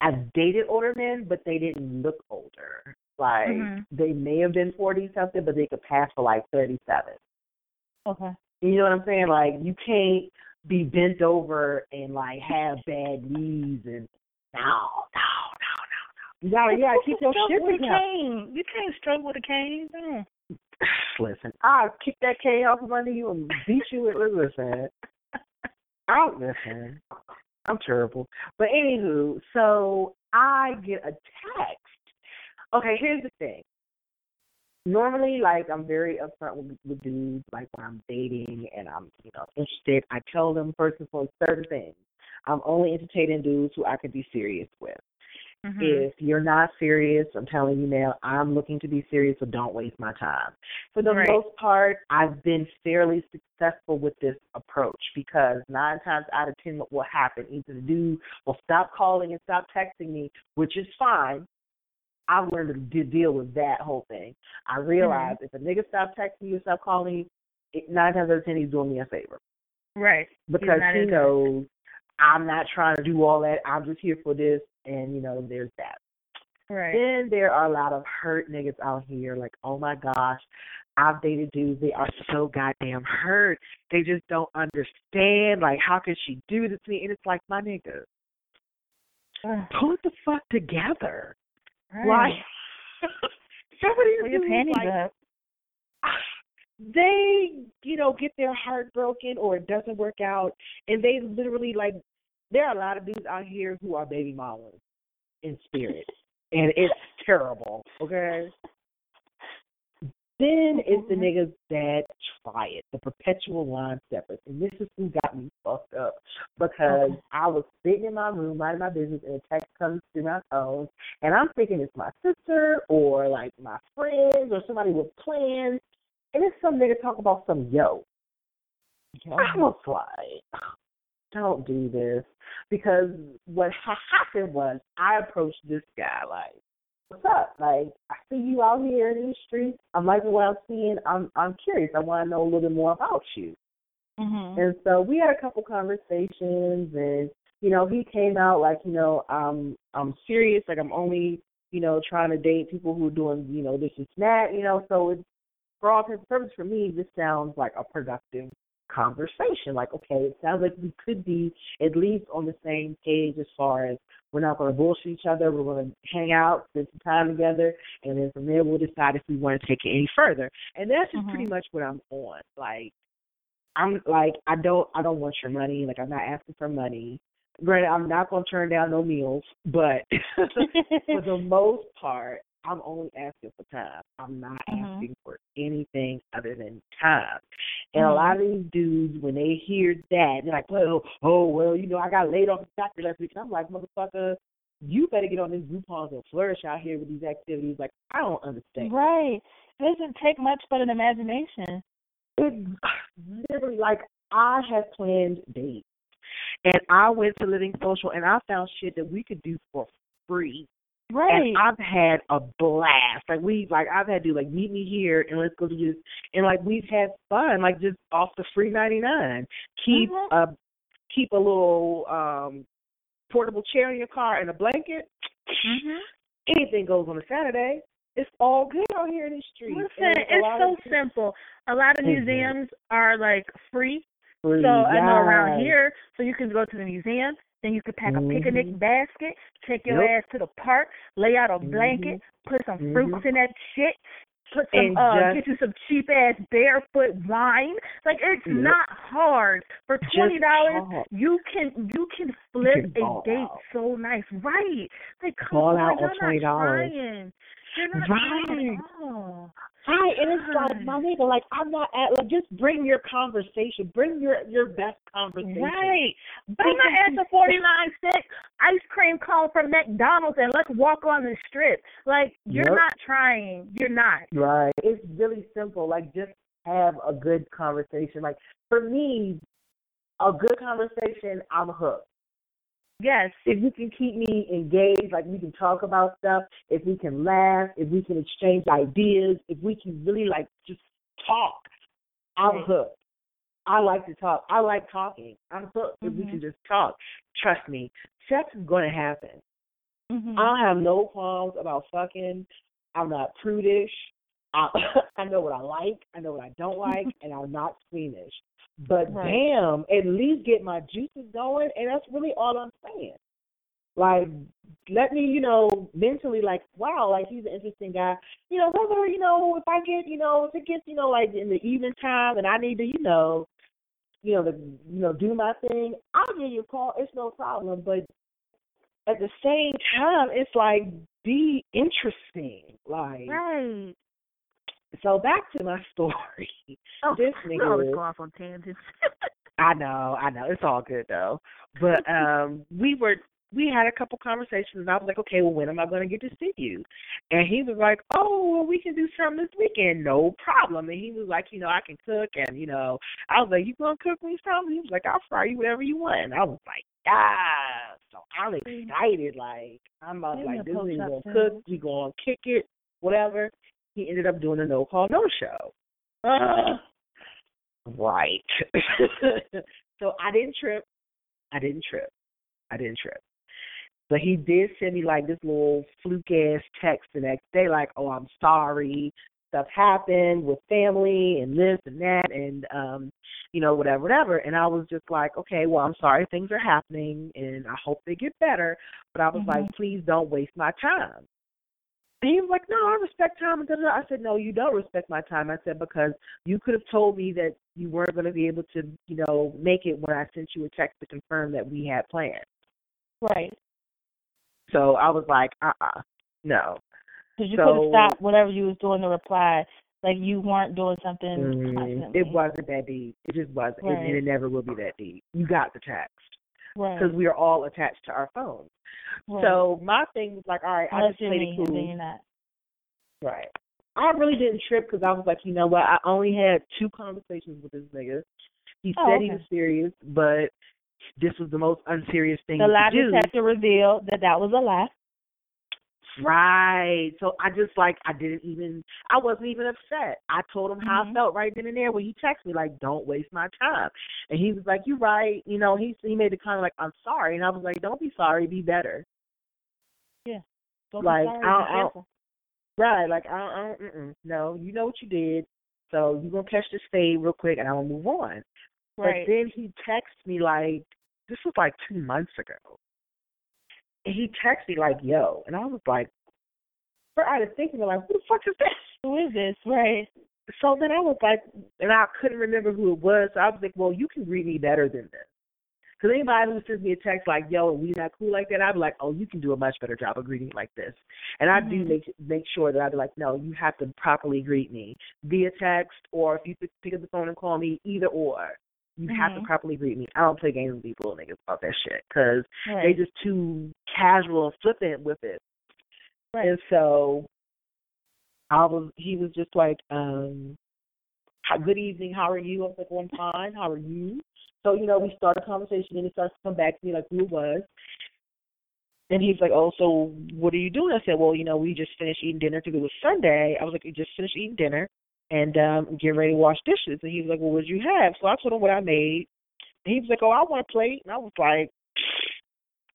I've dated older men, but they didn't look older. Like Mhm. they may have been forty something, but they could pass for like thirty seven. Okay. You know what I'm saying? Like you can't be bent over and like have bad knees and no, no. You gotta, you gotta keep your shit together. You can't struggle with a cane. No. Listen, I'll kick that cane off of under you and beat you with listen. I'll listen. I'm terrible. But anywho, so I get a text. Okay, here's the thing. Normally, like I'm very upfront with, with dudes, like when I'm dating and I'm, you know, interested. I tell them first and foremost certain things. I'm only entertaining dudes who I can be serious with. Mhm. If you're not serious, I'm telling you now, I'm looking to be serious, so don't waste my time. For the Right. most part, I've been fairly successful with this approach because nine times out of ten, what will happen? Either the dude will stop calling and stop texting me, which is fine. I've learned to deal with that whole thing. I realize if a nigga stop texting you, stop calling it, nine times out of ten, he's doing me a favor Right. because he knows I'm not trying to do all that. I'm just here for this, and you know, there's that. Right. Then there are a lot of hurt niggas out here, like, oh my gosh, I've dated dudes, they are so goddamn hurt. They just don't understand. Like, how could she do this to me? And it's like, my nigga, pull the fuck together. Right. Like, some of these Pull your dudes, like, up. they, you know, get their heart broken or it doesn't work out, and they literally like. There are a lot of dudes out here who are baby mamas in spirit, and it's terrible. Okay. Then it's the mm-hmm. niggas that try it, the perpetual line steppers, and this is who got me fucked up because I was sitting in my room minding my business, and a text comes through my phone, and I'm thinking it's my sister or like my friends or somebody with plans, and it's some nigga talk about some yo. I was like, don't do this because what ha- happened was I approached this guy like, "What's up? Like, I see you out here in the streets. I'm liking what I'm seeing. I'm I'm curious. I want to know a little bit more about you." Mhm. And so we had a couple conversations, and you know, he came out like, you know, I'm I'm serious. Like, I'm only, you know, trying to date people who are doing, you know, this and that. You know, so it's for all intents and purposes for me, this sounds like a productive conversation. Like, okay, it sounds like we could be at least on the same page as far as we're not going to bullshit each other. We're going to hang out, spend some time together, and then from there we'll decide if we want to take it any further. And that's just Mhm. pretty much what I'm on. Like, I'm like, I don't, I don't want your money. Like, I'm not asking for money. Granted, I'm not going to turn down no meals, but for the most part, I'm only asking for time. I'm not Mhm. asking for anything other than time. And a Mhm. lot of these dudes, when they hear that, they're like, well, oh, well, you know, I got laid off the factory last week. And I'm like, motherfucker, you better get on this Groupons and flourish out here with these activities. Like, I don't understand. Right. It doesn't take much but an imagination. It literally, like, I have planned dates. And I went to Living Social and I found shit that we could do for free. Right. And I've had a blast. Like we like I've had to like meet me here and let's go do this and like we've had fun, like just off the free ninety nine. Keep Mhm. a keep a little um portable chair in your car and a blanket. Mhm. Anything goes on a Saturday. It's all good out here in the streets. Listen, it's so of simple. A lot of museums are like free. free, So I know around here, so you can go to the museum, then you can pack a picnic Mhm. basket, take your Yep. ass to the park, lay out a blanket, put some fruits in that shit, put some uh just- get you some cheap ass barefoot wine. Like it's Yep. not hard. For twenty dollars you can you can flip can a date out. so nice. Right. Like come Ball on, out you're on not $20. Trying. You're not trying Right. all. Right, and it's like my nigga, like I'm not at like just bring your conversation, bring your your best conversation. Right. I'm not can- asking forty nine cent ice cream cone from McDonald's and let's walk on the strip. Like you're Yep. not trying. You're not. Right. It's really simple. Like just have a good conversation. Like for me, a good conversation, I'm hooked. Yes. If you can keep me engaged, like we can talk about stuff, if we can laugh, if we can exchange ideas, if we can really like just talk, I'm hooked. I like to talk. I like talking. I'm hooked if we Mhm. can just talk. Trust me, sex is going to happen. Mm-hmm. I don't have no qualms about fucking. I'm not prudish. I I know what I like. I know what I don't like, and I'm not squeamish. But damn, at least get my juices going, and that's really all I'm saying. Like, let me, you know, mentally, like, wow, like he's an interesting guy. You know, whether you know, if I get, you know, if it gets, you know, like in the evening time, and I need to, you know, you know, to, you know, do my thing, I'll give you a call. It's no problem. But at the same time, it's like be interesting. Like Right. So, back to my story. Oh, This we always nigga- go off on tangents. I know, I know, it's all good though. But um, we were we had a couple conversations, and I was like, okay, well, when am I going to get to see you? And he was like, oh, well, we can do something this weekend, no problem. And he was like, you know, I can cook, and you know, I was like, you gonna cook me something? He was like, I'll fry you whatever you want. And I was like, yeah. So I'm excited, like I'm about like this is gonna cook, we gonna kick it, whatever. He ended up doing a no call, no show. Uh, right. so I didn't trip. I didn't trip. I didn't trip. But he did send me like this little fluke ass text the next day, like, "Oh, I'm sorry, stuff happened with family and this and that, and um, you know, whatever, whatever." And I was just like, "Okay, well, I'm sorry, things are happening, and I hope they get better." But I was Mhm. like, "Please don't waste my time." And he was like, "No, I respect time." And. I said, "No, you don't respect my time." I said because you could have told me that you weren't going to be able to, you know, make it when I sent you a text to confirm that we had plans. right. So I was like, uh uh no. Because you So- could have stopped whatever you was doing to reply. Like you weren't doing something Mm, it wasn't that deep. It just wasn't. Right. And it never will be that deep. You got the text. Right. Because we are all attached to our phones. right. So my thing was like, all right, I unless just played it cool. Right. I really didn't trip because I was like, you know what? I only had two conversations with this nigga. He Oh, said he was serious, but this was the most unserious thing The he lie detector revealed that that was a lie. Right. So I just like I didn't even I wasn't even upset. I told him how I Mhm. felt right then and there when he texted me like, "Don't waste my time." And he was like, "You're right." You know, he he made the comment like, "I'm sorry," and I was like, "Don't be sorry, be better." Don't Like, I'll- be I'll- careful. Right. Like, I, I don't. No, you know what you did. So you're gonna catch this fade real quick, and I'm gonna move on. Right. But then he texted me like this was like two months ago. And he texted me like, yo, and I was like I was thinking like, who the fuck is this? Who is this? Right. So then I was like and I couldn't remember who it was, so I was like, Well, you can greet me better than this. Because anybody who sends me a text like, "Yo, we not cool like that," I'd be like, "Oh, you can do a much better job of greeting like this." And I do Mhm. make make sure that I'd be like, "No, you have to properly greet me via text, or if you pick up the phone and call me, either or. You have to Mhm. properly greet me. I don't play games with these little niggas about that shit because they Right. just too casual and flippant with it. Right. And so I was he was just like, um, "Hi- good evening, how are you? I was like, well, I'm fine, how are you? So, you know, we start a conversation and he starts to come back to me like who it was. And he's like, Oh, so what are you doing? I said, Well, you know, we just finished eating dinner because it was Sunday. I was like, We just finished eating dinner and um getting ready to wash dishes and he was like, Well, what'd you have? So I told him what I made. And he was like, Oh, I want a plate and I was like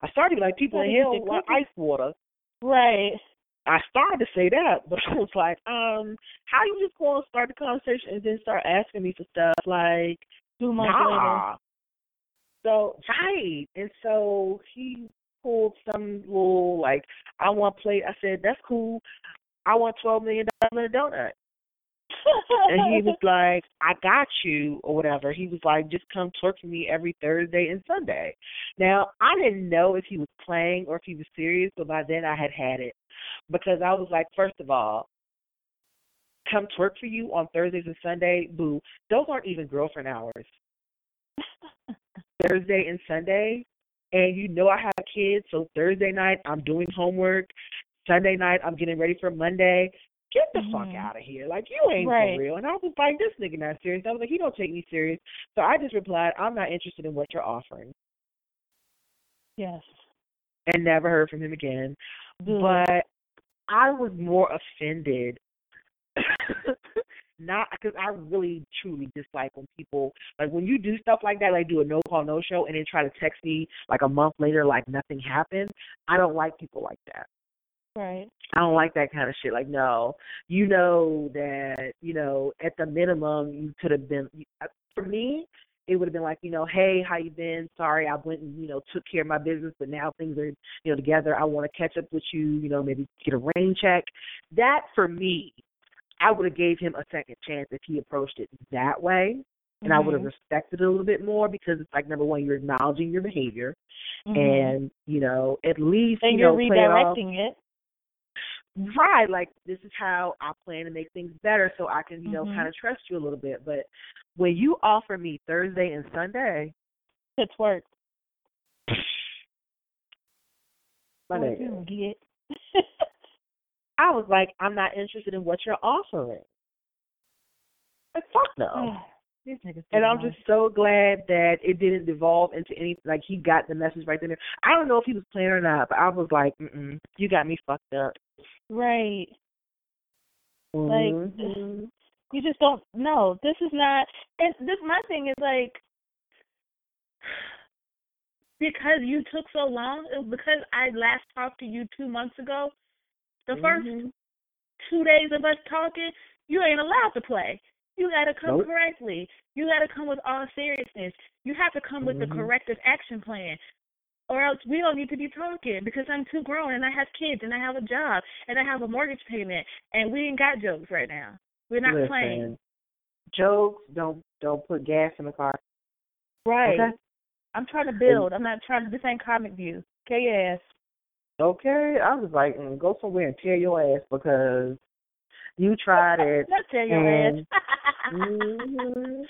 I started like people in hell want ice water. Right. I started to say that, but I was like, um, how you just going to start the conversation and then start asking me for stuff like, Two months later. nah. So right, and so he pulled some little like, I want a plate. I said that's cool. I want twelve million a donut. And he was like, I got you, or whatever. He was like, just come twerk for me every Thursday and Sunday. Now, I didn't know if he was playing or if he was serious, but by then I had had it. Because I was like, first of all, come twerk for you on Thursdays and Sunday, boo. Those aren't even girlfriend hours. Thursday and Sunday, and you know I have kids, so Thursday night I'm doing homework. Sunday night I'm getting ready for Monday. Get the Mhm. fuck out of here. Like you ain't Right. for real. And I was like, this nigga not serious. I was like, he don't take me serious. So I just replied, I'm not interested in what you're offering. Yes. And never heard from him again. Good. But I was more offended. Not because I really truly dislike when people like when you do stuff like that, like do a no call no show, and then try to text me like a month later like nothing happened. I don't like people like that. Right. I don't like that kind of shit. Like, no, you know that you know at the minimum you could have been. uh, For me, it would have been like, you know, hey, how you been? Sorry, I went and you know took care of my business, but now things are you know together. I want to catch up with you. You know, maybe get a rain check. That for me, I would have gave him a second chance if he approached it that way. And I would have respected it a little bit more because it's like number one, you're acknowledging your behavior, Mhm. and you know at least and you off redirecting it. Right like this is how i plan to make things better so i can you know Mhm. kind of trust you a little bit but when you offer me thursday and sunday to twerk. my Boy, nigga, you get. i was like i'm not interested in what you're offering like fuck no and i'm just so glad that it didn't devolve into any like he got the message right then i don't know if he was playing or not but i was like mm you got me fucked up right. Like, Mhm. You just don't know. This is not. And this my thing is like because you took so long. it was Because I last talked to you two months ago. The first Mhm. two days of us talking, you ain't allowed to play. You got to come Nope. correctly. You got to come with all seriousness. You have to come with the Mhm. corrective action plan. Or else we don't need to be talking because I'm too grown and I have kids and I have a job and I have a mortgage payment and we ain't got jokes right now. We're not Listen, playing. jokes don't don't put gas in the car Right. Okay. I'm trying to build. I'm not trying to. This ain't comic view. Okay, your ass. Okay, I was like, mm, go somewhere and tear your ass because you tried it. Not tell your and- ass. hmm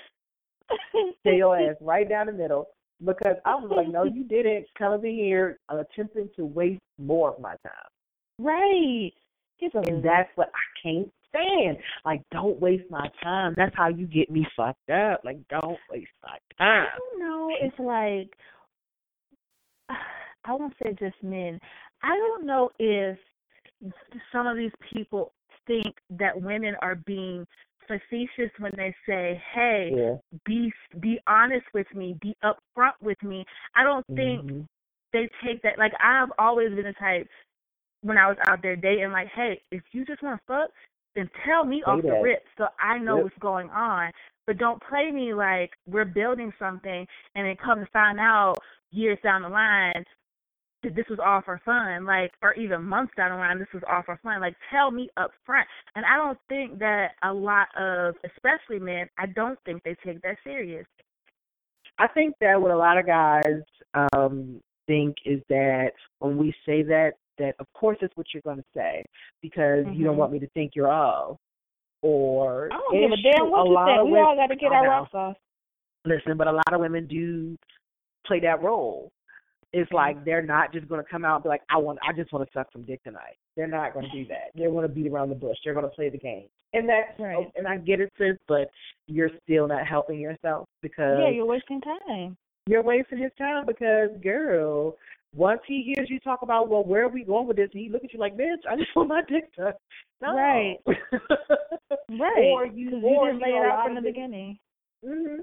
Tear your ass right down the middle because I was like, no, you didn't come over here attempting to waste more of my time, Right. And that's what I can't stand. Like, don't waste my time. That's how you get me fucked up. Like, don't waste my time. I don't know. It's like I won't say just men. I don't know if some of these people think that women are being facetious when they say, "Hey, Yeah. be be honest with me, be upfront with me." I don't think Mhm. they take that like I've always been the type when I was out there dating, like, hey, if you just want to fuck, then tell me Say off the rip so I know Yep. what's going on. But don't play me like we're building something and then come to find out years down the line that this was all for fun, like or even months down the line this was all for fun. Like tell me up front. And I don't think that a lot of especially men, I don't think they take that serious. I think that what a lot of guys um think is that when we say that, that of course it's what you're going to say because you don't Mhm. want me to think you're all. Or I don't give a damn what a you of We women- all gotta get I our rocks off. Listen, but a lot of women do play that role. It's like they're not just going to come out and be like, "I want, I just want to suck some dick tonight." They're not going to do that. They're going to beat around the bush. They're going to play the game, and that's Right. and I get it, sis. But you're still not helping yourself because Yeah, you're wasting time. you're wasting his time because, girl, once he hears you talk about, well, where are we going with this? And he look at you like, bitch, I just want my dick sucked. No. Right. Right. Or you, or, you didn't lay it out from the beginning. hmm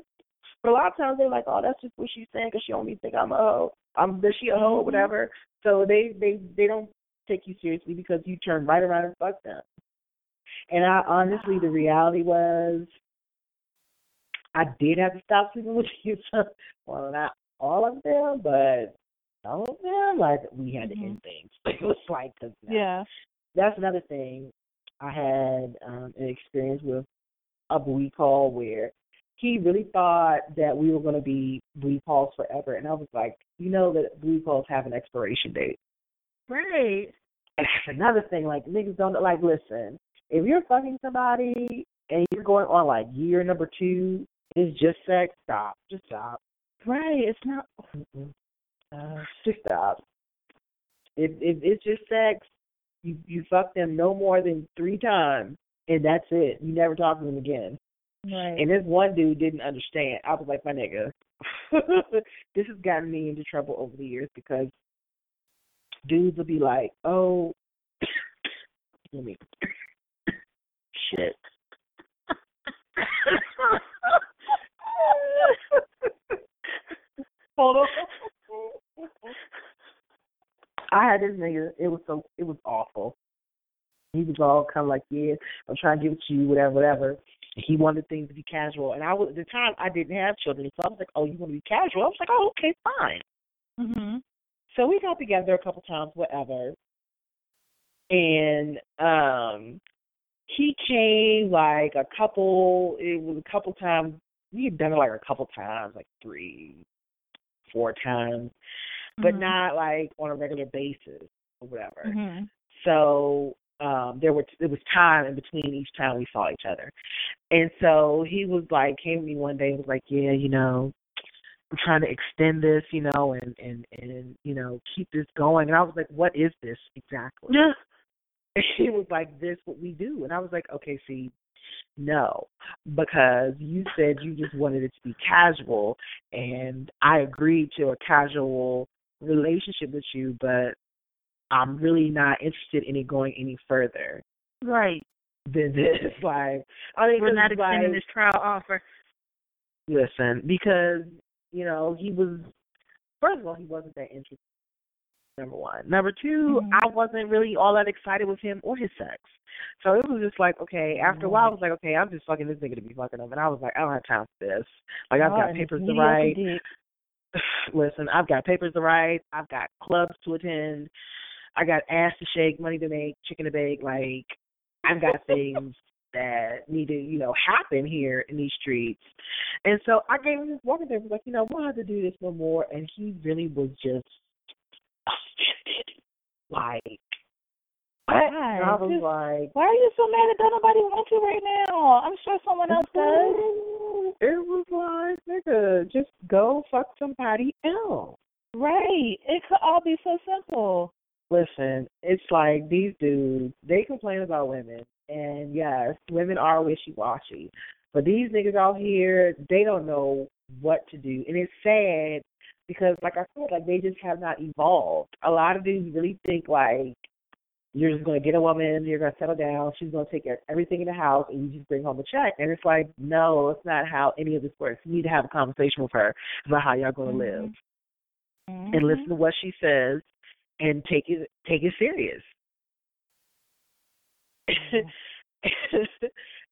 But a lot of times they're like, oh, that's just what she's saying because she only think I'm a hoe. I'm that she a hoe or Mhm. whatever. So they they they don't take you seriously because you turn right around and fuck them. And I honestly, the reality was, I did have to stop sleeping with you. well, not all of them, but some of them. Like we had to Mhm. end things. It was like, cause Yeah. that's another thing. I had um, an experience with a booty call where he really thought that we were going to be booty calls forever, and I was like, you know that blue calls have an expiration date. Right. And that's another thing. Like niggas don't like. Listen, if you're fucking somebody and you're going on like year number two, it's just sex. Stop. Just stop. Right. It's not. Uh, just stop. If if it's just sex, you you fuck them no more than three times, and that's it. You never talk to them again. Right. And this one dude didn't understand. I was like, my nigga, this has gotten me into trouble over the years because dudes will be like, oh, let me, shit. Hold on. I had this nigga. It was so. It was awful. He was all kind of like, yeah, I'm trying to give it to you, whatever, whatever. He wanted things to be casual, and I was at the time I didn't have children, so I was like, oh, you want to be casual? I was like, oh, okay, fine. Mhm. So we got together a couple times, whatever. And um he came like a couple it was a couple times we had done it like a couple times, like three, four times. But Mhm. not like on a regular basis or whatever. Mhm. So um there were there was time in between each time we saw each other. And so he was like came to me one day and was like, Yeah, you know, I'm trying to extend this, you know, and and and you know, keep this going. And I was like, What is this exactly? Yeah. And he was like, This what we do and I was like, Okay, see, no. Because you said you just wanted it to be casual and I agreed to a casual relationship with you, but I'm really not interested in it going any further Right. than this. Like, I mean, We're not extending like, this trial offer. Listen, because you know he was. First of all, he wasn't that interested. Number one. Number 2 Mhm. I wasn't really all that excited with him or his sex. So it was just like, okay. After a while, I was like, okay, I'm just fucking this nigga to be fucking him, and I was like, I don't have time for this. Like, I've Oh, got papers to write. Listen, I've got papers to write. I've got clubs to attend. I got ass to shake, money to make, chicken to bake. Like, I've got things that need to, you know, happen here in these streets. And so I gave him this walking there. Was like, you know, we don't have to do this no more. And he really was just offended. Like, what? And I was like, Why are you so mad that don't nobody want you right now? I'm sure someone else does. it was like, nigga, just go fuck somebody else. Right. It could all be so simple. Listen, it's like these dudes, they complain about women. And yes, women are wishy washy. But these niggas out here, they don't know what to do. And it's sad because like I said, like they just have not evolved. A lot of dudes really think like you're just gonna get a woman, you're gonna settle down, she's gonna take care of everything in the house and you just bring home a check. And it's like, no, it's not how any of this works. You need to have a conversation with her about how y'all gonna live Mhm. and listen to what she says and take it take it serious.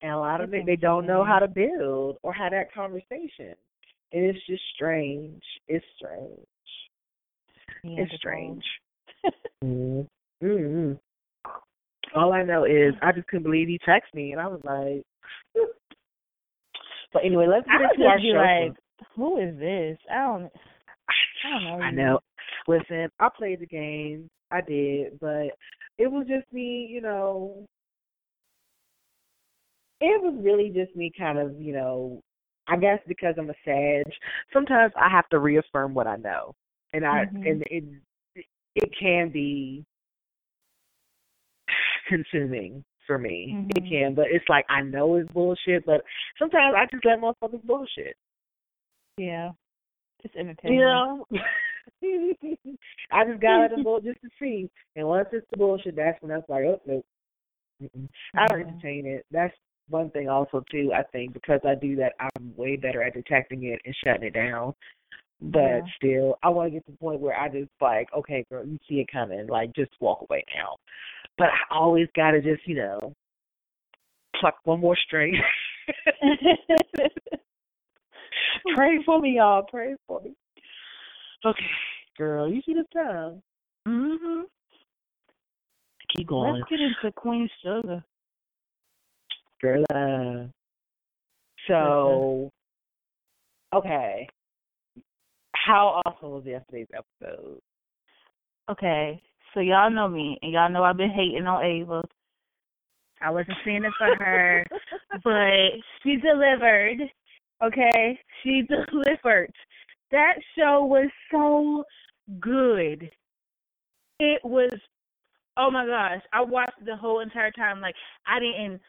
and a lot of it they don't know how to build or have that conversation. And it's just strange. It's strange. It's strange. mm mm All I know is I just couldn't believe he texted me and I was like But anyway, let's get into our show. like, who is this? I don't. I don't know. I know. Listen, I played the game. I did, but it was just me, you know. It was really just me kind of, you know, I guess because I'm a sage, sometimes I have to reaffirm what I know. And I Mhm. and it it can be consuming for me. It Mhm. can, but it's like I know it's bullshit, but sometimes I just let motherfuckers bullshit. Yeah. Just entertaining. You know? I just got it bull just to see. And once it's the bullshit, that's when I was like, oh, no. Mm-mm. I don't mm-hmm. entertain it. That's one thing also, too, I think, because I do that, I'm way better at detecting it and shutting it down. But Yeah. still, I want to get to the point where I just like, okay, girl, you see it coming. Like, just walk away now. But I always got to just, you know, pluck one more string. Pray for me, y'all. Pray for me. Okay, girl, you see the time. mhm. Keep going. Let's get into Queen Sugar. Girl, uh, So, okay, how awesome was yesterday's episode? Okay, so y'all know me, and y'all know I've been hating on Ava. I wasn't seeing it for her, but she delivered. Okay, she delivered. That show was so good. It was. Oh my gosh, I watched the whole entire time. Like I didn't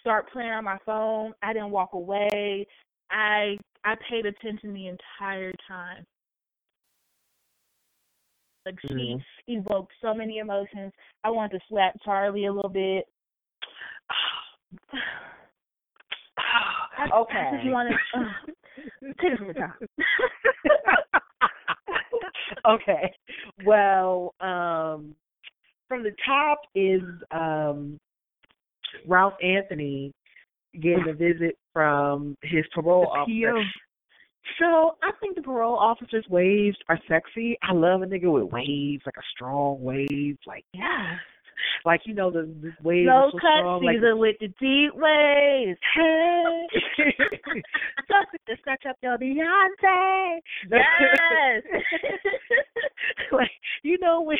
start playing on my phone. I didn't walk away. I I paid attention the entire time. Like she Mhm. evoked so many emotions. I wanted to slap Charley a little bit. I, I okay. just wanted. Uh, take it from the top. okay. Well, um from the top is um Ralph Angel getting a visit from his parole officer. So I think the parole officer's waves are sexy. I love a nigga with waves, like a strong wave, like Yeah. Like you know the, the waves Low so cut strong, like season with the deep waves. Something to snatch up your Beyonce. Yes. like you know when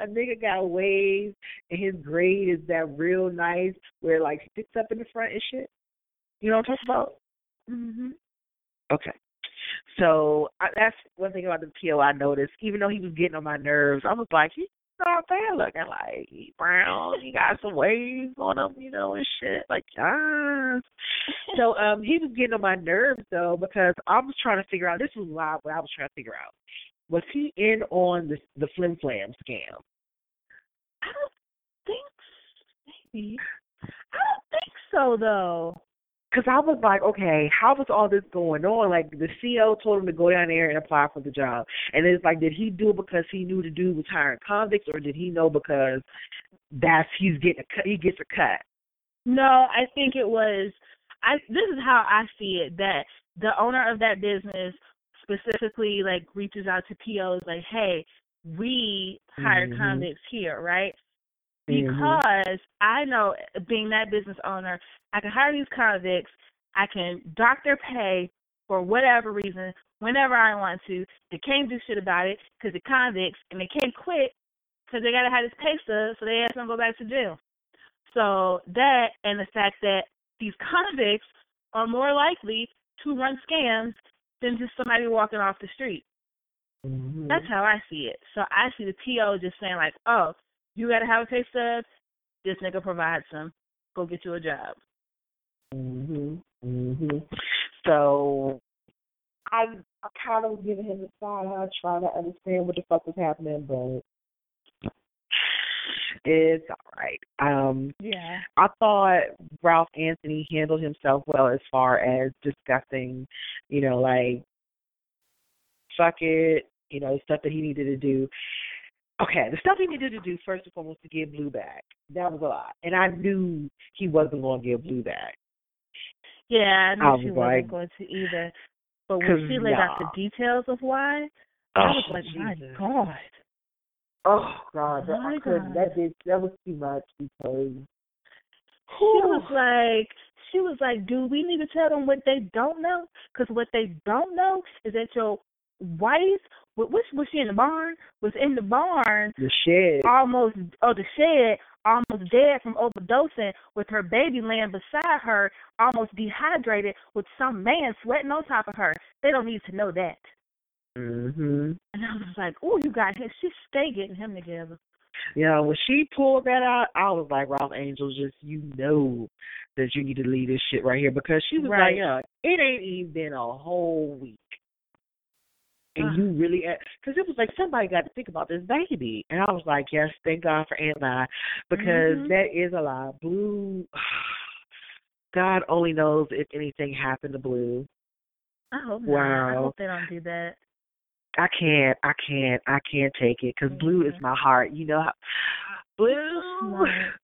a nigga got waves and his braid is that real nice where it like sticks up in the front and shit. You know what I'm talking about? mhm. Okay. So I, that's one thing about the PO I noticed. Even though he was getting on my nerves, I was like, he's not bad looking. Like he brown, he got some waves on him, you know, and shit. Like ah. so um, he was getting on my nerves though because I was trying to figure out. This was I, what I was trying to figure out. Was he in on the the Flim Flam scam? I don't think maybe. I don't think so though. Because I was like, okay, how was all this going on? Like the CEO told him to go down there and apply for the job, and it's like, did he do it because he knew the dude was hiring convicts, or did he know because that's he's getting a cut, he gets a cut? No, I think it was. I this is how I see it. That the owner of that business specifically like reaches out to POs like, "Hey, we hire Mhm. convicts here, right?" Mhm. Because I know, being that business owner, I can hire these convicts. I can dock their pay for whatever reason, whenever I want to. They can't do shit about it because they're convicts, and they can't quit because they gotta have this pay stub, so they ask them to go back to jail. So that and the fact that these convicts are more likely to run scams than just somebody walking off the street. Mhm. That's how I see it. So I see the PO just saying like, "Oh, you got to have a pay stub. This nigga provides some. Go get you a job." Mhm. Mhm. So I I kind of was giving him the side eye, trying to understand what the fuck was happening, but it's all right. Um, Yeah. I thought Ralph Angel handled himself well as far as discussing, you know, like fuck it, you know, stuff that he needed to do. Okay, the stuff he needed to do first and foremost to get Blue back. That was a lot, and I knew he wasn't going to get Blue back. Yeah, I knew I she was wasn't going to either. But when she laid out the details of why, I Oh, was like, my God. Oh God, that, My I couldn't. God. That did that was too much because She was like, she was like, dude, we need to tell them what they don't know, because what they don't know is that your wife, wa- was was she in the barn? Was in the barn the shed. almost, oh, the shed, almost dead from overdosing, with her baby laying beside her, almost dehydrated, with some man sweating on top of her. They don't need to know that. Mhm. And I was like, oh, you got him. She stay getting him together. Yeah, when she pulled that out, I was like, Ralph Angel, just you know that you need to leave this shit right here because she was Right. like, yeah, it ain't even been a whole week. And you really, because it was like somebody got to think about this baby, and I was like, yes, thank God for Aunt Vi, because Mhm. that is a lie. Blue, God only knows if anything happened to Blue. I hope not. I hope they don't do that. I can't, I can't, I can't take it because Blue is Mhm. my heart. You know how Blue.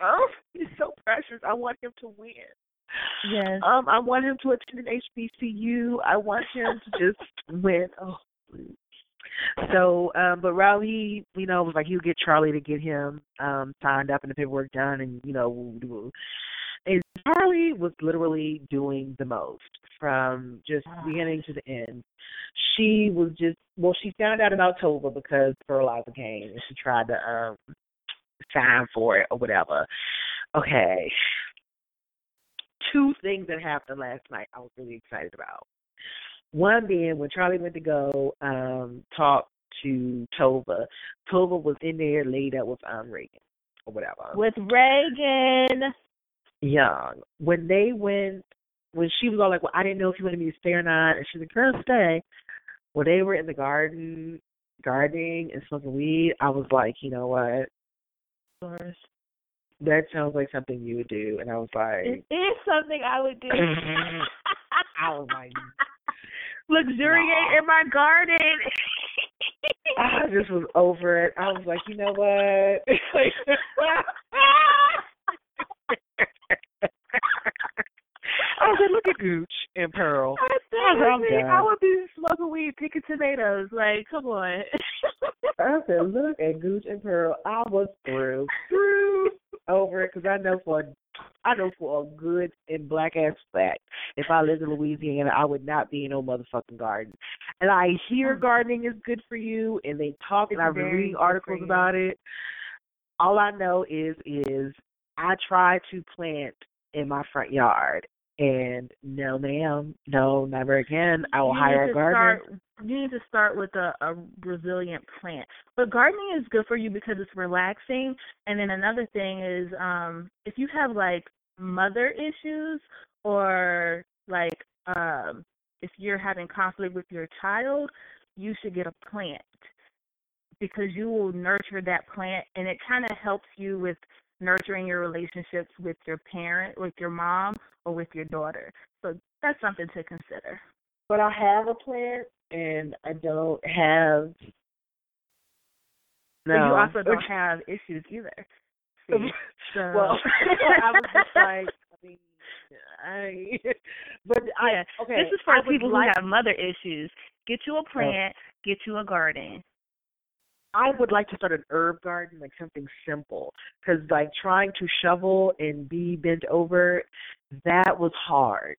Oh, he's so precious. I want him to win. Yes. Um, I want him to attend an HBCU. I want him to just win. Oh, So, um, but Rowley, you know, was like he'll get Charley to get him um signed up and the paperwork done, and you know, And Charley was literally doing the most from just beginning to the end. She was just well, she found out about Nova because Fertilizer came and she tried to um sign for it or whatever. Okay. Two things that happened last night I was really excited about. One being when Charley went to go um talk to Nova, Nova was in there laid up with um Reagan or whatever. With Reagan. Young. When they went when she was all like, Well, I didn't know if you wanted me to stay or not and she's like, Girl, stay. When they were in the garden gardening and smoking weed, I was like, you know what? That sounds like something you would do and I was like It is something I would do. I was like Luxuriate Nah. in my garden. I just was over it. I was like, you know what? I was like, look at Gooch and Pearl. I I'm. I would be smoking weed, picking tomatoes. Like, come on. I said, look at Gooch and Pearl. I was through, through over it because I know for I know for a good and black ass fact, if I lived in Louisiana, I would not be in no motherfucking garden. And I hear gardening is good for you, and they talk, and I've been reading articles about it. All I know is is I try to plant in my front yard, and no, ma'am, no, never again. I will you hire a gardener. Start, you need to start with a, a resilient plant. But gardening is good for you because it's relaxing. And then another thing is, um, if you have like mother issues or like um, if you're having conflict with your child, you should get a plant because you will nurture that plant, and it kind of helps you with nurturing your relationships with your parent, with your mom, or with your daughter. So that's something to consider. but I have a plant and I don't have no. But you also don't have issues either. See? So well, I was just like, I mean, I, but I Yeah, okay. this is for I people like, who have mother issues. Get you a oh. plant, get you a garden. I would like to start an herb garden, like something simple, because like trying to shovel and be bent over, that was hard.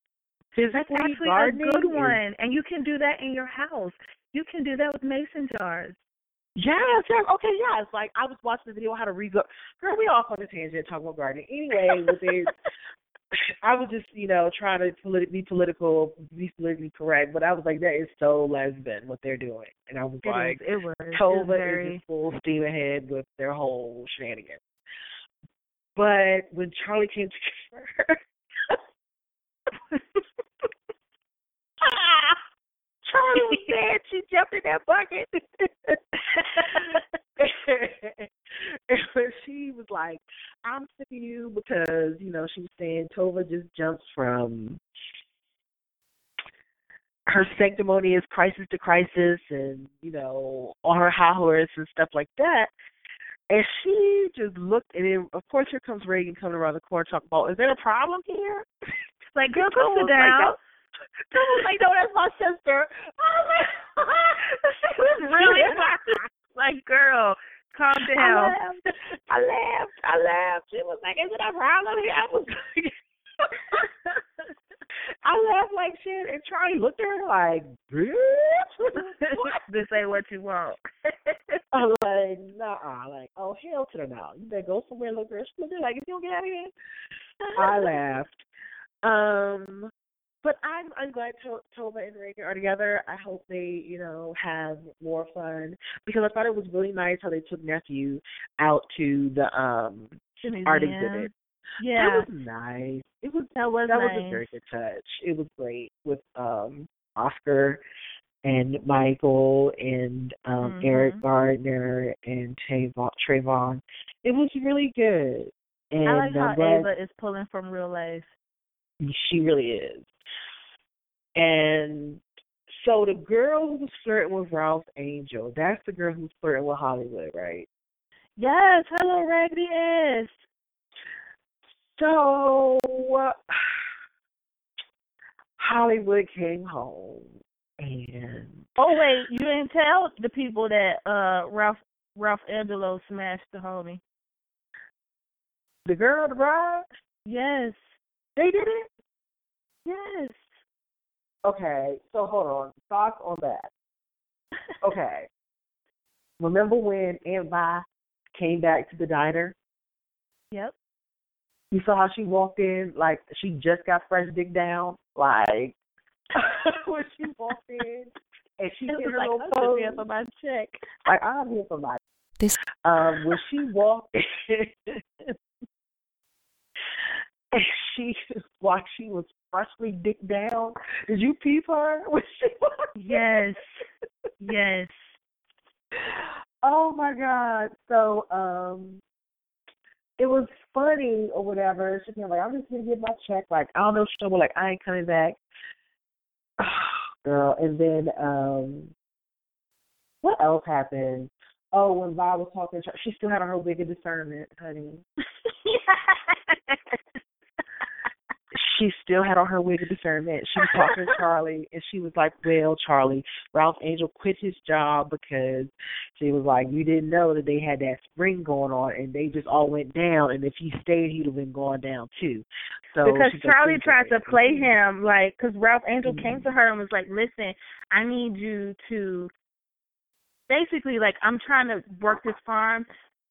That's Physically, actually a good one, and you can do that in your house. You can do that with mason jars. Yes, yes. Okay, yes. Like I was watching the video on how to re Girl, we all on a tangent talking about gardening. Anyway, with they, I was just you know trying to politi- be political, be politically correct, but I was like, that is so lesbian what they're doing, and I was It like, is. It was. Nova very. is just full steam ahead with their whole shenanigans. But when Charley came to her, Charley was. She jumped in that bucket. and she was like, I'm sick of you because, you know, she was saying Nova just jumps from her sanctimonious crisis to crisis and, you know, on her high horse and stuff like that. And she just looked, and then, of course, here comes Reagan coming around the corner talking about, is there a problem here? like, girl, go sit down. no. Nova was like, no, that's my sister. I was like, she was really like, girl, calm I down. laughed. I laughed. I laughed. She was like, "Is it a problem here?" I was like, I laughed like shit, and Charley looked at her like, this ain't what you want. I was like, "Nah." Like, "Oh hell to the no! You better go somewhere and look her." She looked at her like, "If you don't get out of here," I laughed. Um, but I'm I'm glad to- Nova and Reagan are together. I hope they, you know, have more fun because I thought it was really nice how they took nephew out to the um art exhibit. Yeah, That was nice. It was that was that nice. was a very good touch. It was great with um Oscar and Michael and um Eric Mhm. Garner and Trayvon Trayvon. It was really good. And I like how Ava is pulling from real life. she really is. And so the girl who was flirting with Ralph Angel, that's the girl who's flirting with Hollywood, right? Yes, hello, Raggedy ass. So uh, Hollywood came home and Oh wait, you didn't tell the people that uh Ralph Ralph Angelo smashed the homie. the girl, the bride, Yes, They did it. Yes. Okay, so hold on. Thoughts on that? Okay. Remember when Aunt Vi came back to the diner? Yep. You saw how she walked in, like she just got fresh dick down, like when she walked in and she did was her like, little I'm pose. just here for my check. Like I'm here for my This- um when she walked in and she while she was freshly dick down, did you peep her when she? Yes. Yes. Oh my god. So um it was funny or whatever. She She's like, I'm just gonna get my check. Like, I don't know, she'll like, I ain't coming back. Girl, and then um what else happened? Oh, when Vi was talking to her, she still had on her wig of discernment, honey. She still had on her wig of discernment. She was talking to Charley, and she was like, "Well, Charley, Ralph Angel quit his job because she was like, you didn't know that they had that spring going on, and they just all went down. And if he stayed, he'd have been going down too." So because Charley tried to play him like because Ralph Angel Mhm. came to her and was like, "Listen, I need you to basically like I'm trying to work this farm."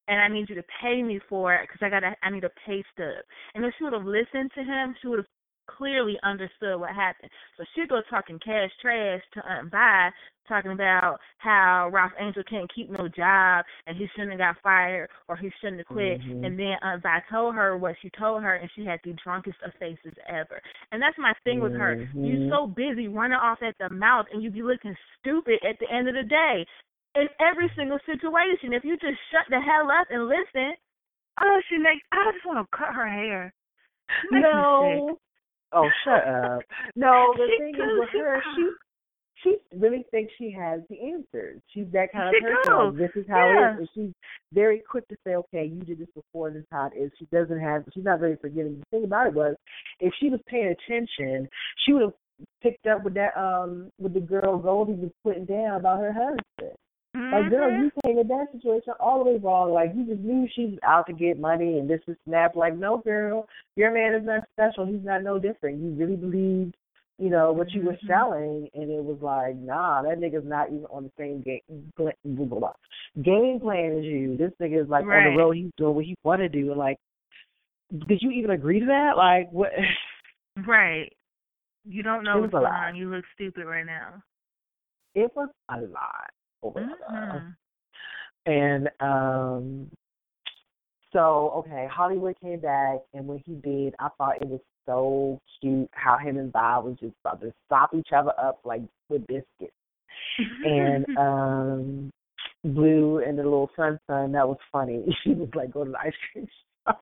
And I need you to pay me for it because I got I need a pay stub. And if she would have listened to him, she would have clearly understood what happened. So she go talking cash trash to Aunt Vi, talking about how Ralph Angel can't keep no job and he shouldn't have got fired or he shouldn't have quit. Mhm. And then Aunt Vi told her what she told her, and she had the drunkest of faces ever. And that's my thing with her. You Mhm. so busy running off at the mouth, and you be looking stupid at the end of the day. In every single situation, if you just shut the hell up and listen, oh, she makes. I just want to cut her hair. She. No. Oh, shut up. No, the She thing is with her, she she really thinks she has the answers. She's that kind She of person. Like, this is how Yeah. it is. And she's very quick to say, okay, you did this before, this is how it is. She doesn't have, she's not very forgiving. The thing about it was, if she was paying attention, she would have picked up with that, um, with the girl Goldie was putting down about her husband. Like, girl, Mhm. you came in that situation all the way wrong. Like, you just knew she was out to get money and this is snap. Like, no, girl, your man is not special. He's not no different. You really believed, you know, what you were Mhm. selling, and it was like, nah, that nigga's not even on the same game blah, blah, blah, game plan as you. This nigga is like on the road. He's doing what he want to do. And like, did you even agree to that? Like, what? Right. You don't know what's going on. You look stupid right now. It was a lot. Over Mhm. And um so okay, Hollywood came back and when he did, I thought it was so cute how him and Vi was just about to stop each other up like with biscuits. And um Blue and the little sun sun, that was funny. She was like go to the ice cream shop.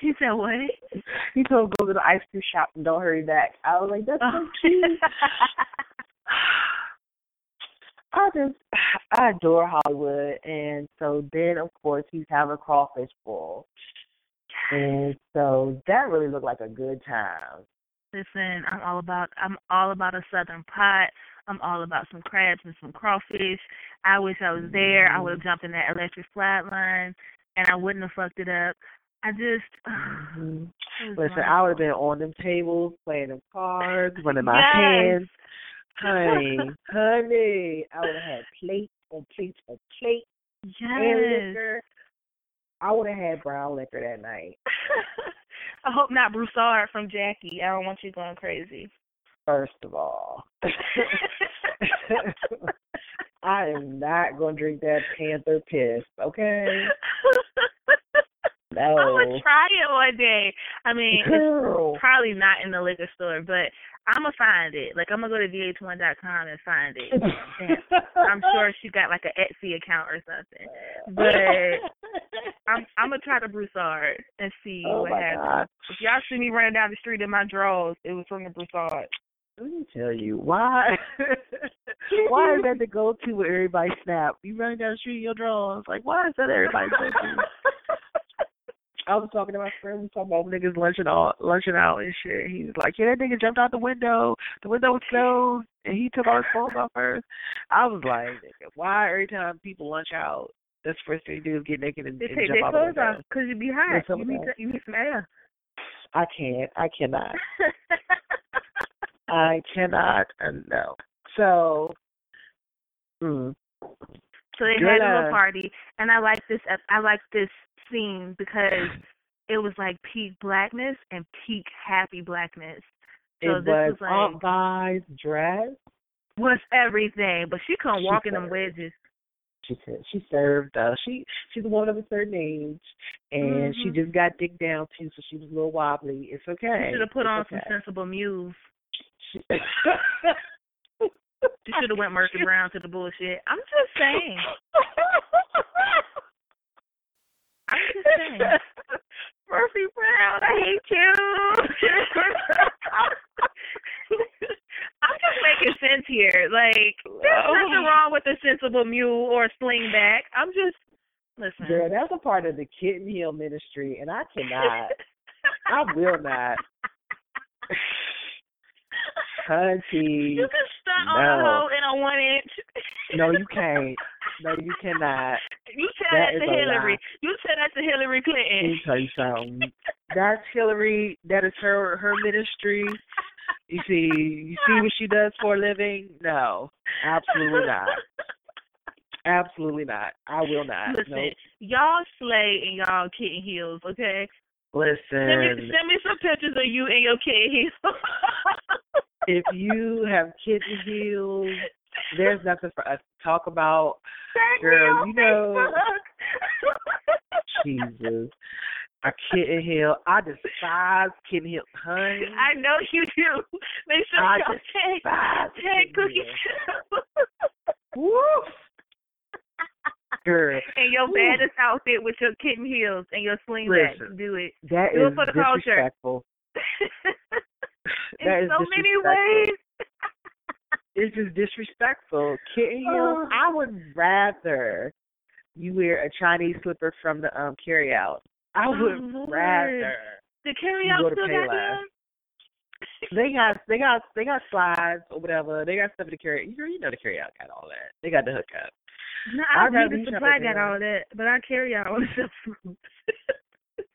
he said what? He told go to the ice cream shop and don't hurry back. I was like, That's so cute. I just I adore Hollywood and so then of course he's having a crawfish bowl. And so that really looked like a good time. Listen, I'm all about I'm all about a southern pot. I'm all about some crabs and some crawfish. I wish I was there. I would have jumped in that electric flatline and I wouldn't have fucked it up. I just Mhm. was Listen, I would have been on them tables, playing them cards, running my Yes. hands. Honey, honey. I would have had plate on plate on plate and Yes. liquor. I would have had brown liquor that night. I hope not Broussard from Jackie. I don't want you going crazy. First of all. I am not gonna drink that panther piss, okay? No. I would try it one day. I mean, it's probably not in the liquor store, but I'm gonna find it. Like I'm gonna go to vh1.com and find it. I'm sure she got like an Etsy account or something. But I'm I'm gonna try the Broussard and see oh what happens. God. If y'all see me running down the street in my drawers, it was from the Broussard. Let me tell you why. why is that the go-to with everybody snap? You running down the street in your drawers. Like, why is that everybody's go-to? I was talking to my friend. We talking about niggas lunching out, lunching out and shit. He was like, "Yeah, that nigga jumped out the window. The window was closed, and he took all his clothes off first. I was like, "Why every time people lunch out, that's the first thing you do is get naked and, They and take jump their the clothes window?" off because you be hot. You need you need some air. I can't. I cannot. I cannot. And no. So. Mm. So they Good, had a uh, little party, and I like this. I like this scene because it was like peak blackness and peak happy blackness. So it this was, was like Aunt Vi's dress. was everything, but she couldn't She walk in them wedges. She said she served. Uh, she she's a woman of a certain age, and she Mhm. just got dick down too, so she was a little wobbly. It's okay. She should have put It's on okay. some sensible mules. She- She should have went Murphy Brown to the bullshit. I'm just saying. I'm just saying. Murphy Brown, I hate you. I'm just making sense here. Like, there's Oh. nothing wrong with a sensible mule or a sling back. I'm just listen. Girl, that's a part of the Kitten Heel ministry, and I cannot. I will not. You can stunt on a no. hoe in a one inch. No, you can't. No, you cannot. You tell That that, to Hillary. You tell that to Hillary Let Clinton. me tell you something. That's Hillary. That is her her ministry. You see, you see what she does for a living? No, absolutely not. Absolutely not. I will not. Listen, Nope. y'all slay in y'all kitten heels, okay? Send me, Listen, send me some pictures of you in your kitten heels. if you have kitten heels, there's nothing for us to talk about. Me Girl, you know-. Jesus. A kitten heel. I despise kitten heel. Honey. I know you do. Make sure I y'all tag, tag Cookie. Woof. Girl, and your Ooh. baddest outfit with your kitten heels and your sling back. Do it. that Do it is for the culture. in That so many ways. It's just disrespectful. Kitten heels. Oh. I would rather you wear a Chinese slipper from the um carry out. I Oh, would Lord. rather. The carry You out go to still got Payless. them? They got they got they got slides or whatever. They got stuff to carry. You know, you know the carry out got all that. They got the hookup. No, I rather the supply got all that, but I carry out all the stuff.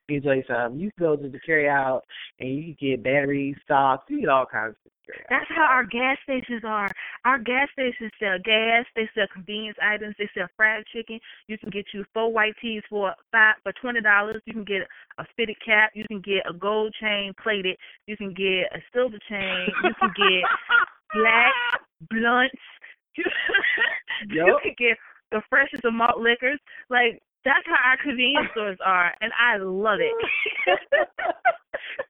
Let me tell you something. You go to the carry out and you can get batteries, socks, you get all kinds of stuff. to carry out. That's how our gas stations are. Our gas stations sell gas. They sell convenience items. They sell fried chicken. You can get you four white teas for five for twenty dollars. You can get a fitted cap. You can get a gold chain plated. You can get a silver chain. You can get black blunts. you Yup. can get the freshest of malt liquors. Like that's how our convenience stores are, and I love it.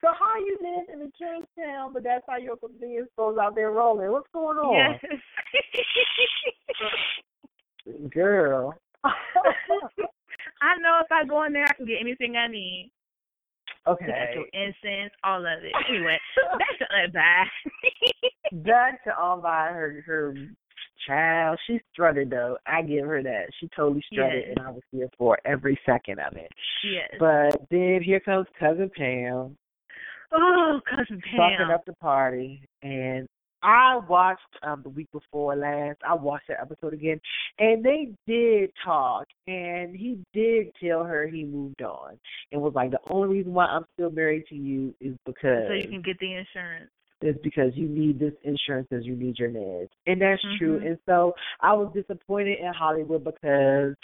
so how you live in a church town, but that's how your convenience stores out there rolling? What's going on, yes. girl? I know if I go in there, I can get anything I need. okay. Natural incense, all of it. Anyway, back to unbuy. Back to on by her her child. She strutted though. I give her that. She totally strutted, Yes. and I was here for every second of it. yes. But then here comes cousin Pam. oh, cousin fucking Pam. up the party. And I watched um the week before last. I watched that episode again, and they did talk, and he did tell her he moved on, and was like, the only reason why I'm still married to you is because So you can get the insurance. It's because you need this insurance as you need your meds, and that's true. Mhm. And so I was disappointed in Hollywood because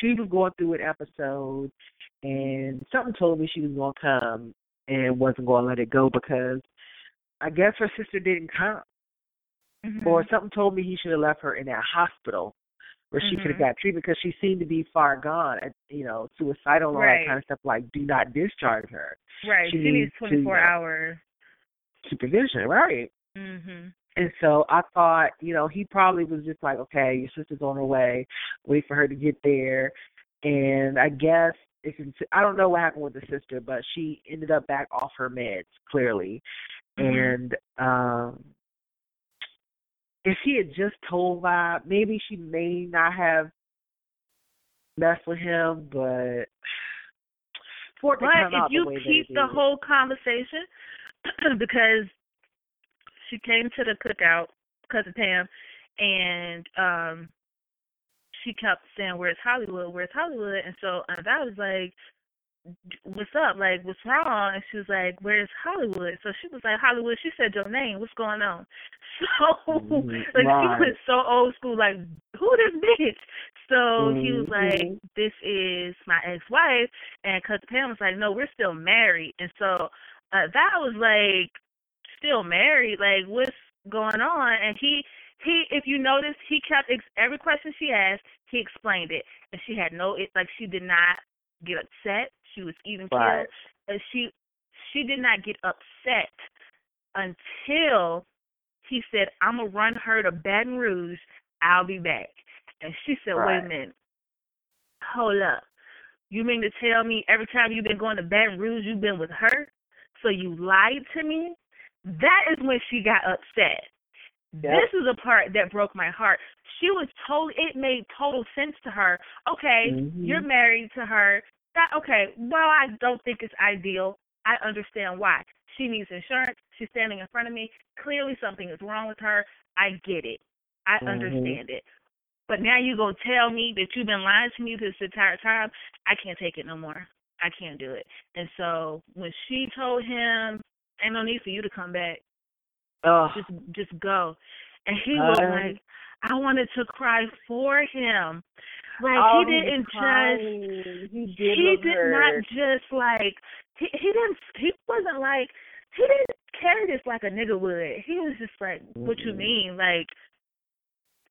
she was going through an episode, and something told me she was going to come and wasn't going to let it go because I guess her sister didn't come, Mhm. or something told me he should have left her in that hospital where she could have got treatment because she seemed to be far gone, you know, suicidal and all Right. that kind of stuff. Like, do not discharge her. right. she She needs needs to, 24 uh, hours. Supervision, right? Mhm. And so I thought, you know, he probably was just like, okay, your sister's on her way, wait for her to get there. And I guess if it's, I don't know what happened with the sister, but she ended up back off her meds clearly. Mhm. And um if she had just told Vi, maybe she may not have messed with him, but for But if you the the whole conversation, because she came to the cookout, cousin Pam, and um, she kept saying, "Where's Hollywood? Where's Hollywood?" And so and I was like, what's up? Like, what's wrong? And she was like, where's Hollywood? So she was like, Hollywood. She said your name. What's going on? So Mhm. like Right. she was so old school. Like, who this bitch? So he was like, Mhm. this is my ex-wife, and Cousin Pam was like, no, we're still married. And so uh, that was like, still married. Like, what's going on? And he he if you notice he kept ex- every question she asked he explained it and she had no it like she did not get upset. She was even killed. Right. and she she did not get upset until he said i'm gonna run her to baton rouge. I'll be back. And she said wait a minute. Hold up. You mean to tell me every time you've been going to baton rouge you've been with her? So you lied to me? That is when she got upset. Yep. this is the part that broke my heart. She was told it made total sense to her. Okay, Mhm. you're married to her. That okay, well I don't think it's ideal. I understand why. She needs insurance. She's standing in front of me. Clearly something is wrong with her. I get it. I Mhm. understand it. But now you go tell me that you've been lying to me this entire time. I can't take it no more. I can't do it. And so when she told him, ain't no need for you to come back Ugh. just just go. And he was Uh, like, I wanted to cry for him. Like Oh, he didn't just. He did he did not just like he he didn't he wasn't like he didn't carry this like a nigga would. He was just like, What you Mm-mm. mean? Like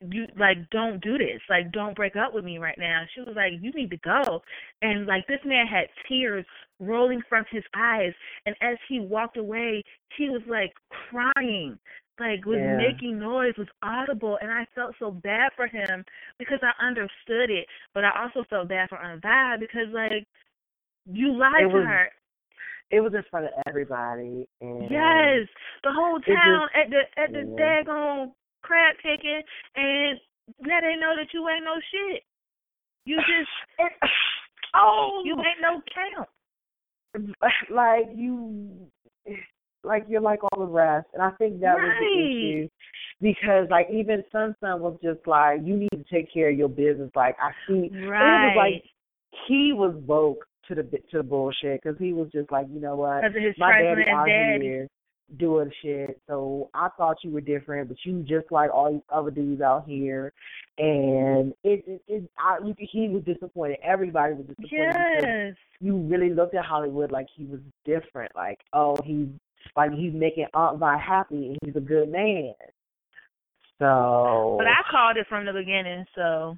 you like don't do this. Like don't break up with me right now. She was like, You need to go and like this man had tears rolling from his eyes and as he walked away he was like crying. Like was Yeah. making noise, was audible and I felt so bad for him because I understood it. But I also felt bad for Vi because like you lied It to her. It was in front of everybody. And Yes, the whole It just- town at the at the Yeah. daggone crab picking, and now they know that you ain't no shit. You just oh, you ain't no count. like you, like you're like all the rest, and I think that was the issue because like even Sun Sun was just like you need to take care of your business. Like I see, it was like he was woke to the to the bullshit because he was just like you know what, because of his my daddy out daddy. here doing shit. So I thought you were different, but you just like all these other dudes out here. And it, it, it I, you, he was disappointed. Everybody was disappointed Yes. you really looked at Hollywood like he was different. Like, oh, he's like he's making Aunt Vi happy and he's a good man. So But I called it from the beginning, so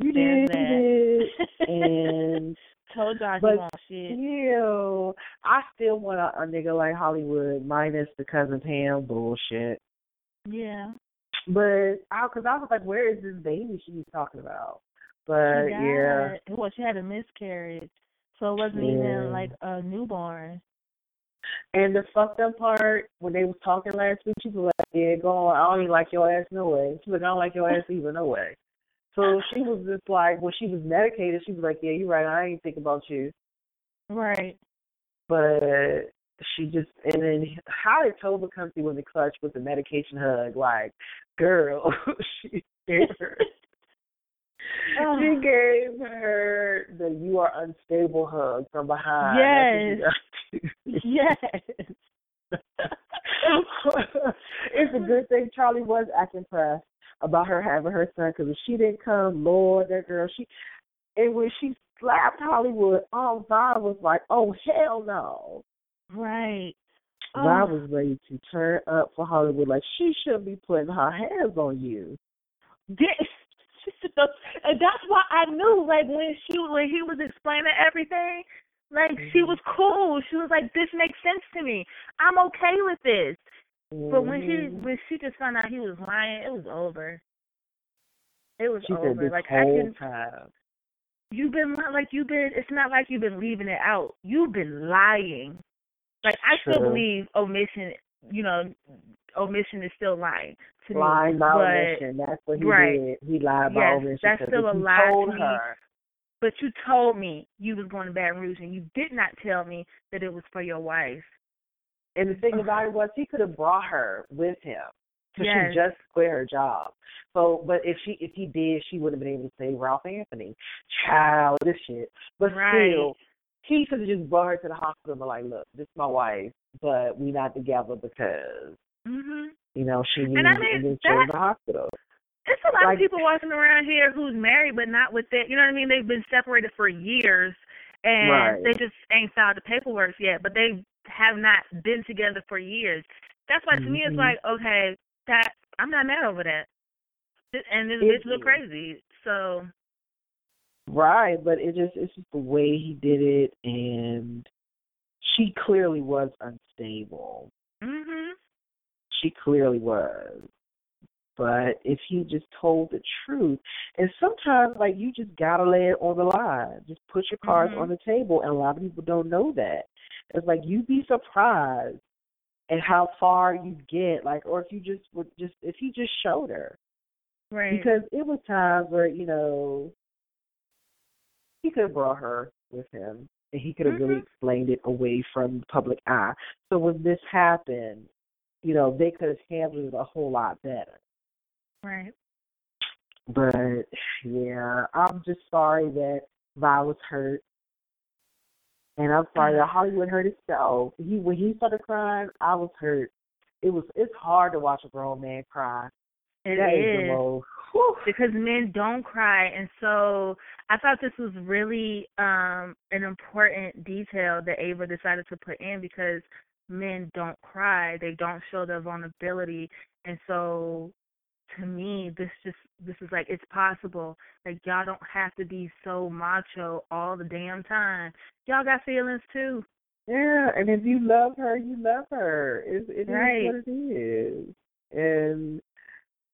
you did, you did. and told y'all But- he shit. Ew. I still want a, a nigga like Hollywood minus the cousin Pam bullshit. Yeah. But I, cause I was like, where is this baby she's talking about? But yeah, Well, she had a miscarriage, so it wasn't Yeah. even like a newborn. And the fucked up part when they was talking last week, she was like, yeah, go on. I don't even like your ass no way. She was like, I don't like your ass either no way. So she was just like, when she was medicated, she was like, yeah, you're right. I ain't think about you. Right. but she just and then how did Nova come through in the clutch with the medication hug? Like, girl, she gave her Oh. she gave her the you are unstable hug from behind. That's what she got. Yes. it's a good thing Charley was acting pressed about her having her son because if she didn't come, Lord, that girl, she and when she slapped Hollywood, all Vi was like, oh hell no. Right. I Oh. was ready to turn up for Hollywood. Like she shouldn't be putting her hands on you. This, and that's why I knew, like when she when he was explaining everything, like she Mm-hmm. was cool. She was like, "This makes sense to me. I'm okay with this." But when she Mhm. when she just found out he was lying, it was over. It was she over. like I can, time. you've been like you've been. It's not like you've been leaving it out. You've been lying. Like I still believe omission. You know, omission is still lying to me. Lying by but, omission. That's what he right. did. He lied by Yes, omission. that's still a lie told to me. But you told me you was going to Baton Rouge, and you did not tell me that it was for your wife. And the thing about it was he could have brought her with him. Because Yes. she just quit her job. So but if she if he did, she wouldn't have been able to say Ralph Anthony. Child, this shit. But Right. still he could have just brought her to the hospital and be like, look, this is my wife, but we not together because Mhm. you know she needs And I and, mean, then in the hospital. It's a lot Like- of people walking around here who's married but not with it. You know what I mean? They've been separated for years and Right. they just ain't filed the paperwork yet, but they have not been together for years. That's why to me it's Mhm. like, okay, that I'm not mad over that. And this It bitch look crazy. So Right, but it just it's just the way he did it and she clearly was unstable. mhm. She clearly was. But if he just told the truth, and sometimes like you just gotta lay it on the line. Just put your cards Mhm. on the table, and a lot of people don't know that. It's like you'd be surprised at how far you get, like, or if you just would just if he just showed her, Right. because it was times where you know he could have brought her with him, and he could have really Mhm. explained it away from the public eye. So when this happened, you know, they could have handled it a whole lot better. Right. But yeah, I'm just sorry that Vi was hurt. And I'm sorry that Hollywood hurt itself. He when he started crying, I was hurt. It was it's hard to watch a grown man cry. It That is. the most because men don't cry and so i thought this was really um an important detail that ava decided to put in because men don't cry they don't show their vulnerability and so to me this just this is like it's possible like y'all don't have to be so macho all the damn time y'all got feelings too Yeah, and if you love her, you love her. It, it is Right. what it is. And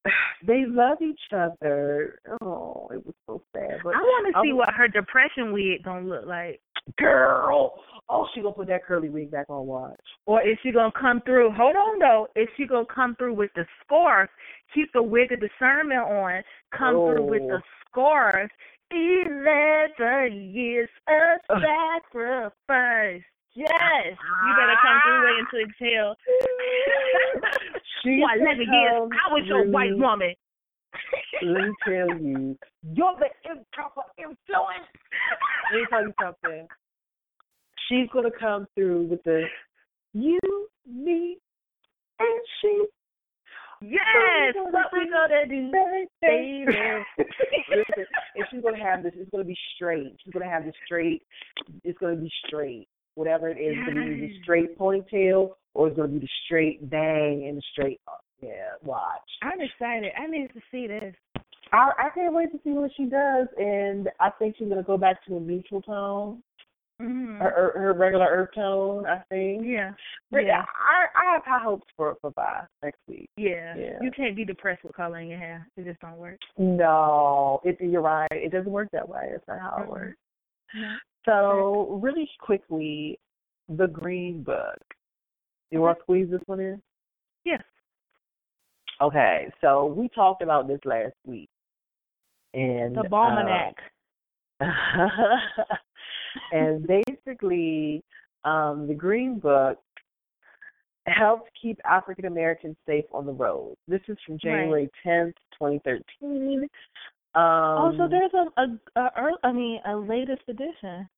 they love each other. Oh, it was so sad. But i want to see what her depression wig gonna look like girl. Oh, she gonna put that curly wig back on. Watch. Or is she gonna come through? Hold on though. Is she gonna come through with the scarf? Keep the wig of discernment on. Come through with the Oh. scarf. Eleven years of sacrifice. Yes, you better come through waiting to exhale. She For eleven years, I was your white woman. Let me tell you, you're the improper influence. Let me tell you something. She's gonna come through with the you, me, and she. Yes, what we gonna do, baby? Listen, and she's gonna have this. It's gonna be straight. She's gonna have this straight. It's gonna be straight. Whatever it is, it's gonna be the Yes. straight ponytail, or it's gonna be the straight bang and the straight. Yeah, watch. I'm excited. I need to see this. I I can't wait to see what she does, and I think she's gonna go back to a neutral tone, Mm-hmm. her her, her regular earth tone. I think. Yeah, But yeah, I I have high hopes for for Vi next week. yeah. Yeah. You can't be depressed with color in your hair. It just don't work. No, it, you're right. It doesn't work that way. It's not how it Mhm. works. No. So really quickly, the Green Book. You want to squeeze this one in? Yes. Okay, so we talked about this last week, and The Balmanac. uh, and basically, um, the Green Book helps keep African Americans safe on the road. This is from January tenth, twenty thirteen. Um, oh, so there's a, a, a I mean, a latest edition.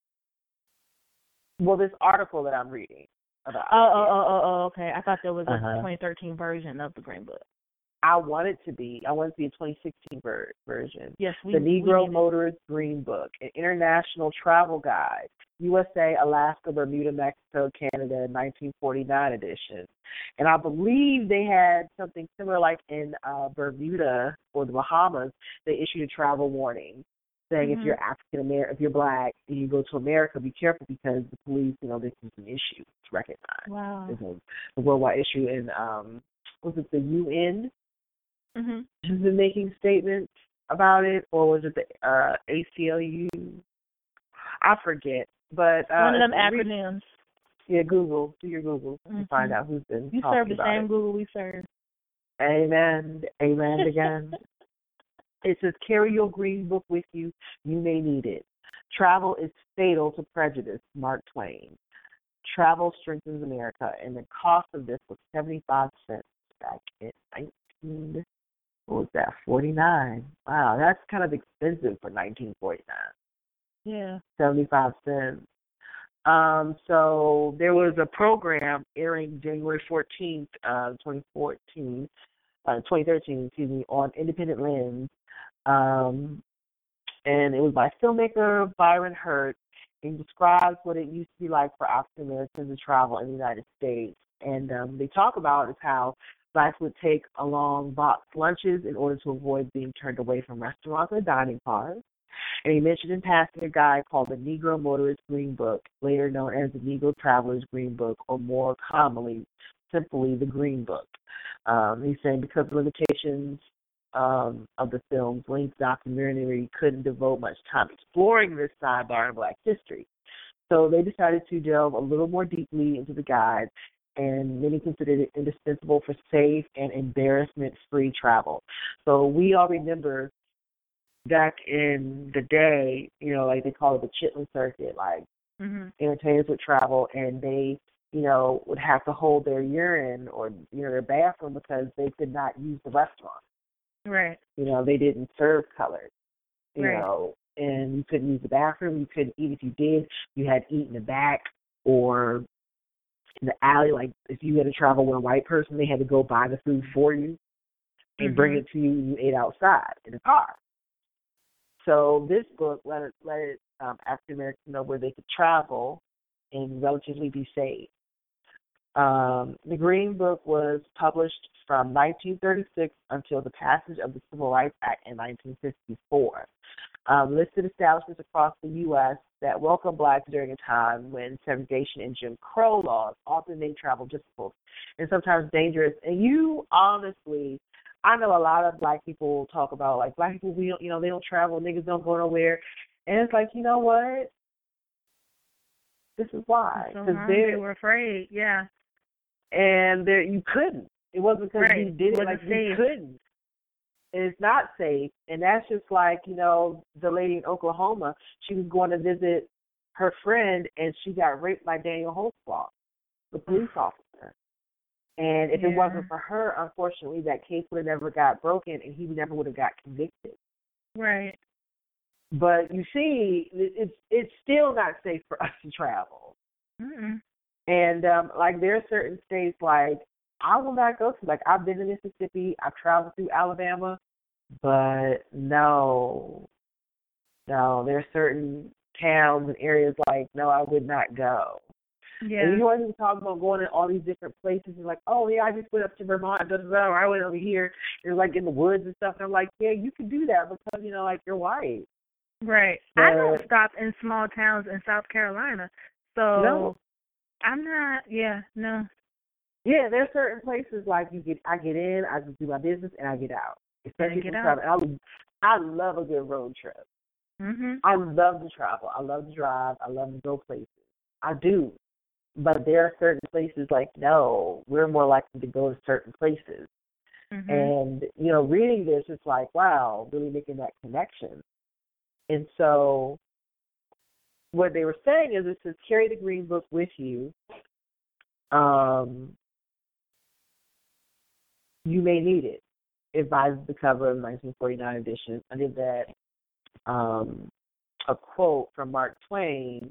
well, this article that I'm reading about. Oh, oh, oh, oh, oh, okay. I thought there was a Uh-huh. 2013 version of the Green Book. I want it to be. I want it to be a 2016 ver- version. Yes, we. the Negro it. Motorist Green Book, an international travel guide, USA, Alaska, Bermuda, Mexico, Canada, 1949 edition. And I believe they had something similar, like in uh, Bermuda or the Bahamas, they issued a travel warning saying if Mhm. you're African American, if you're black, and you go to America, be careful because the police, you know, this is an issue. It's recognized. Wow. It's a, a worldwide issue. And um, was it the UN? Mhm. has been making statements about it, or was it the uh, ACLU? I forget, but uh, One of them re- acronyms. Yeah, Google. Do your Google and find out who's been You serve the same it. Google we serve. Amen. Amen again. it says, carry your green book with you. You may need it. Travel is fatal to prejudice. Mark Twain. Travel strengthens America, and the cost of this was seventy-five cents back in nineteen. What was that? Forty-nine. Wow, that's kind of expensive for nineteen forty-nine. Yeah. Seventy-five cents. Um, so there was a program airing January 14th, uh, 2014, uh, 2013, excuse me, on Independent Lens. Um, and it was by filmmaker Byron Hurt. He describes what it used to be like for African Americans to travel in the United States. And um, they talk about is how blacks would take along boxed lunches in order to avoid being turned away from restaurants or dining cars. And he mentioned in passing a guide called the Negro Motorist Green Book, later known as the Negro Traveler's Green Book, or more commonly, simply the Green Book. Um, he's saying because of limitations um, of the film's length, documentary couldn't devote much time exploring this sidebar in Black history. So they decided to delve a little more deeply into the guide, and many considered it indispensable for safe and embarrassment-free travel. So we all remember back in the day, you know, like they call it the Chitlin circuit, like mm-hmm. entertainers would travel and they, you know, would have to hold their urine or you know their bathroom because they could not use the restaurant. Right. You know, they didn't serve colored. You right. know, and you couldn't use the bathroom. You couldn't eat if you did. You had to eat in the back or in the alley. Like if you had to travel with a white person, they had to go buy the food for you and mm-hmm. bring it to you. And you ate outside in the car. So this book let it let it um, African Americans know where they could travel and relatively be safe. Um, the Green Book was published from 1936 until the passage of the Civil Rights Act in 1954. Um, listed establishments across the U.S. that welcome blacks during a time when segregation and Jim Crow laws often made travel difficult and sometimes dangerous. And you honestly I know a lot of black people talk about like black people we don't you know they don't travel niggas don't go nowhere and it's like you know what this is why because so they were afraid yeah and there you couldn't it wasn't because right. you did it, it like safe. you couldn't it's not safe and that's just like you know the lady in Oklahoma she was going to visit her friend and she got raped by Daniel Holtzclaw the police officer and if yeah. it wasn't for her, unfortunately, that case would have never got broken, and he never would have got convicted. Right. But you see, it's it's still not safe for us to travel. Mm-mm. And um like there are certain states like I will not go to. Like I've been to Mississippi, I've traveled through Alabama, but no, no, there are certain towns and areas like no, I would not go. Yeah. And you always talk about going to all these different places and like, oh yeah, I just went up to Vermont, da da da, or I went over here. You're like in the woods and stuff. And I'm like, yeah, you can do that because you know, like you're white. Right. But, I don't stop in small towns in South Carolina, so no. I'm not. Yeah, no. Yeah, there's certain places like you get. I get in, I just do my business, and I get out. Especially get out. I, I love a good road trip. Mhm. I love to travel. I love to drive. I love to go places. I do. But there are certain places like no, we're more likely to go to certain places. Mm-hmm. And you know, reading this, it's like wow, really making that connection. And so, what they were saying is, it says carry the green book with you. Um, you may need it. Advises the cover of the 1949 edition. Under that. Um, a quote from Mark Twain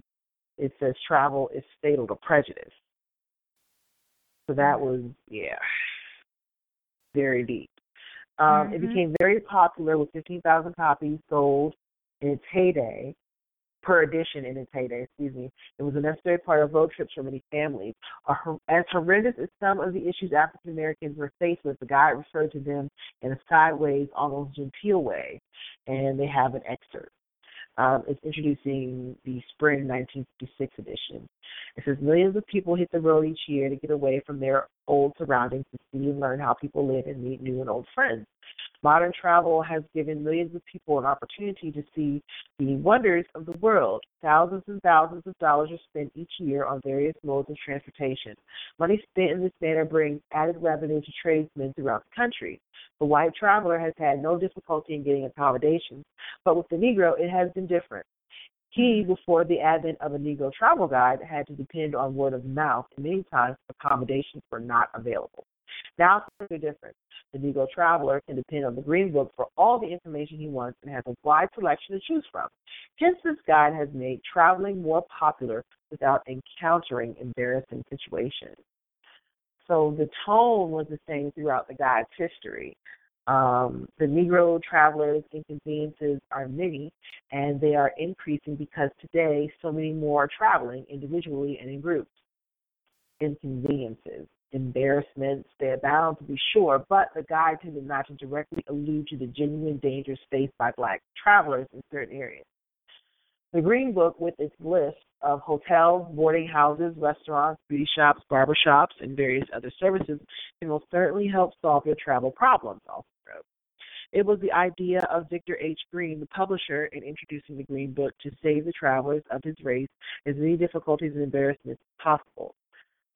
it says travel is fatal to prejudice. So that was yeah, very deep. Um, mm-hmm. It became very popular with 15,000 copies sold in its heyday, per edition in its heyday. Excuse me. It was a necessary part of road trips for many families. As horrendous as some of the issues African Americans were faced with, the guide referred to them in a sideways, almost genteel way, and they have an excerpt um, is introducing the spring 1956 edition. It says millions of people hit the road each year to get away from their old surroundings to see and learn how people live and meet new and old friends. Modern travel has given millions of people an opportunity to see the wonders of the world. Thousands and thousands of dollars are spent each year on various modes of transportation. Money spent in this manner brings added revenue to tradesmen throughout the country. The white traveler has had no difficulty in getting accommodations, but with the Negro, it has been different. He, before the advent of a Negro travel guide, had to depend on word of mouth, and many times accommodations were not available. Now things are different. The Negro traveler can depend on the Green Book for all the information he wants and has a wide selection to choose from. Hence, this guide has made traveling more popular without encountering embarrassing situations. So the tone was the same throughout the guide's history. Um, the Negro travelers' inconveniences are many, and they are increasing because today so many more are traveling individually and in groups. Inconveniences, embarrassments, they abound to be sure, but the guide tended not to directly allude to the genuine dangers faced by black travelers in certain areas. The Green Book, with its list of hotels, boarding houses, restaurants, beauty shops, barber shops, and various other services, can will certainly help solve your travel problems, also wrote. It was the idea of Victor H. Green, the publisher, in introducing the Green Book to save the travelers of his race as many difficulties and embarrassments as possible.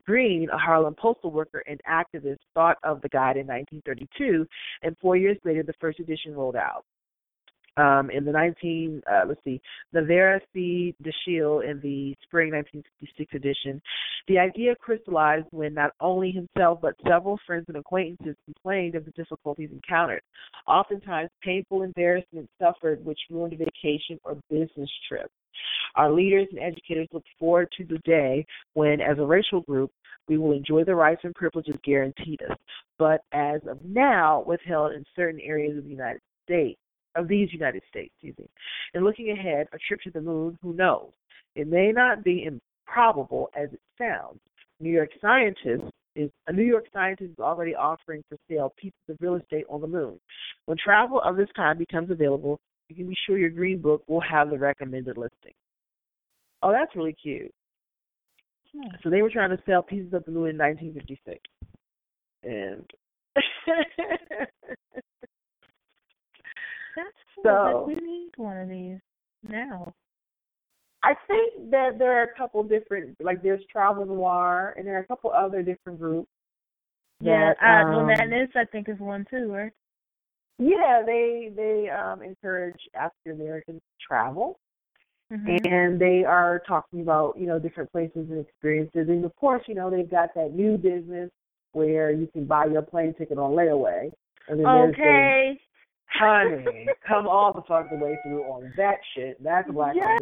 Green, a Harlem postal worker and activist, thought of the guide in 1932, and four years later, the first edition rolled out um, in the 19 uh, let's see the Vera C. Dashiell in the spring 1966 edition. The idea crystallized when not only himself but several friends and acquaintances complained of the difficulties encountered, oftentimes painful embarrassment suffered which ruined a vacation or business trip. Our leaders and educators look forward to the day when, as a racial group, we will enjoy the rights and privileges guaranteed us, but as of now, withheld in certain areas of the United States of these United States, excuse me. And looking ahead, a trip to the moon, who knows? It may not be improbable as it sounds. New York scientists is a New York scientist is already offering for sale pieces of real estate on the moon. When travel of this kind becomes available, you can be sure your green book will have the recommended listing. Oh, that's really cute. Hmm. So they were trying to sell pieces of the moon in 1956, and That's cool. So we need one of these now. I think that there are a couple different, like there's Travel Noir, and there are a couple other different groups. Yeah, uh, um, Madness I think is one too, right? Yeah, they they um, encourage African Americans to travel, Mm-hmm. and they are talking about you know different places and experiences. And of course, you know they've got that new business where you can buy your plane ticket on layaway. And then there's Okay. Honey, come all the fuck the way through on that shit. That's black. Yes.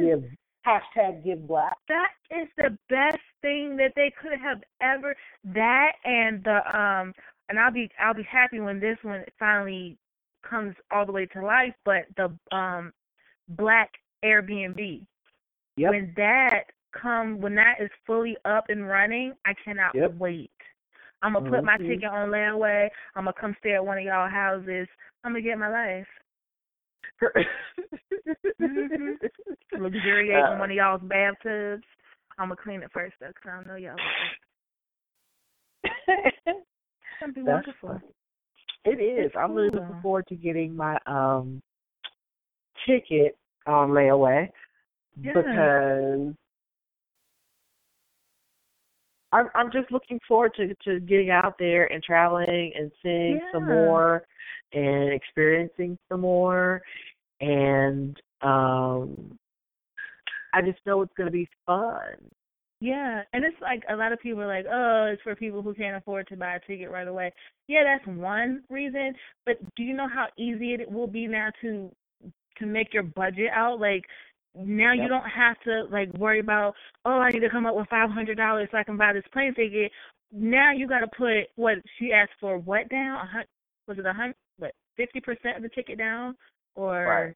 Give hashtag give black. That is the best thing that they could have ever that and the um and I'll be I'll be happy when this one finally comes all the way to life, but the um black Airbnb. Yep. When that come when that is fully up and running, I cannot Yep. wait. I'm gonna put my Mhm. ticket on layaway. I'm gonna come stay at one of y'all houses. I'm gonna get my life. Mhm. Luxuriate in Uh, one of y'all's bathtubs. I'm gonna clean it first though, 'cause I don't know y'all. It's gonna be That's wonderful. funny. It is. It's I'm really looking forward to getting my um ticket on layaway Yeah. because I'm I'm just looking forward to to getting out there and traveling and seeing some more and experiencing some more and um I just know it's going to be fun. Yeah, and it's like a lot of people are like, oh, it's for people who can't afford to buy a ticket right away. Yeah, that's one reason. But do you know how easy it will be now to to make your budget out? Like now you don't have to like worry about, oh, I need to come up with five hundred dollars so I can buy this plane ticket. Now you got to put what she asked for. What down? A hun- was it a hundred? What fifty percent of the ticket down, or Right.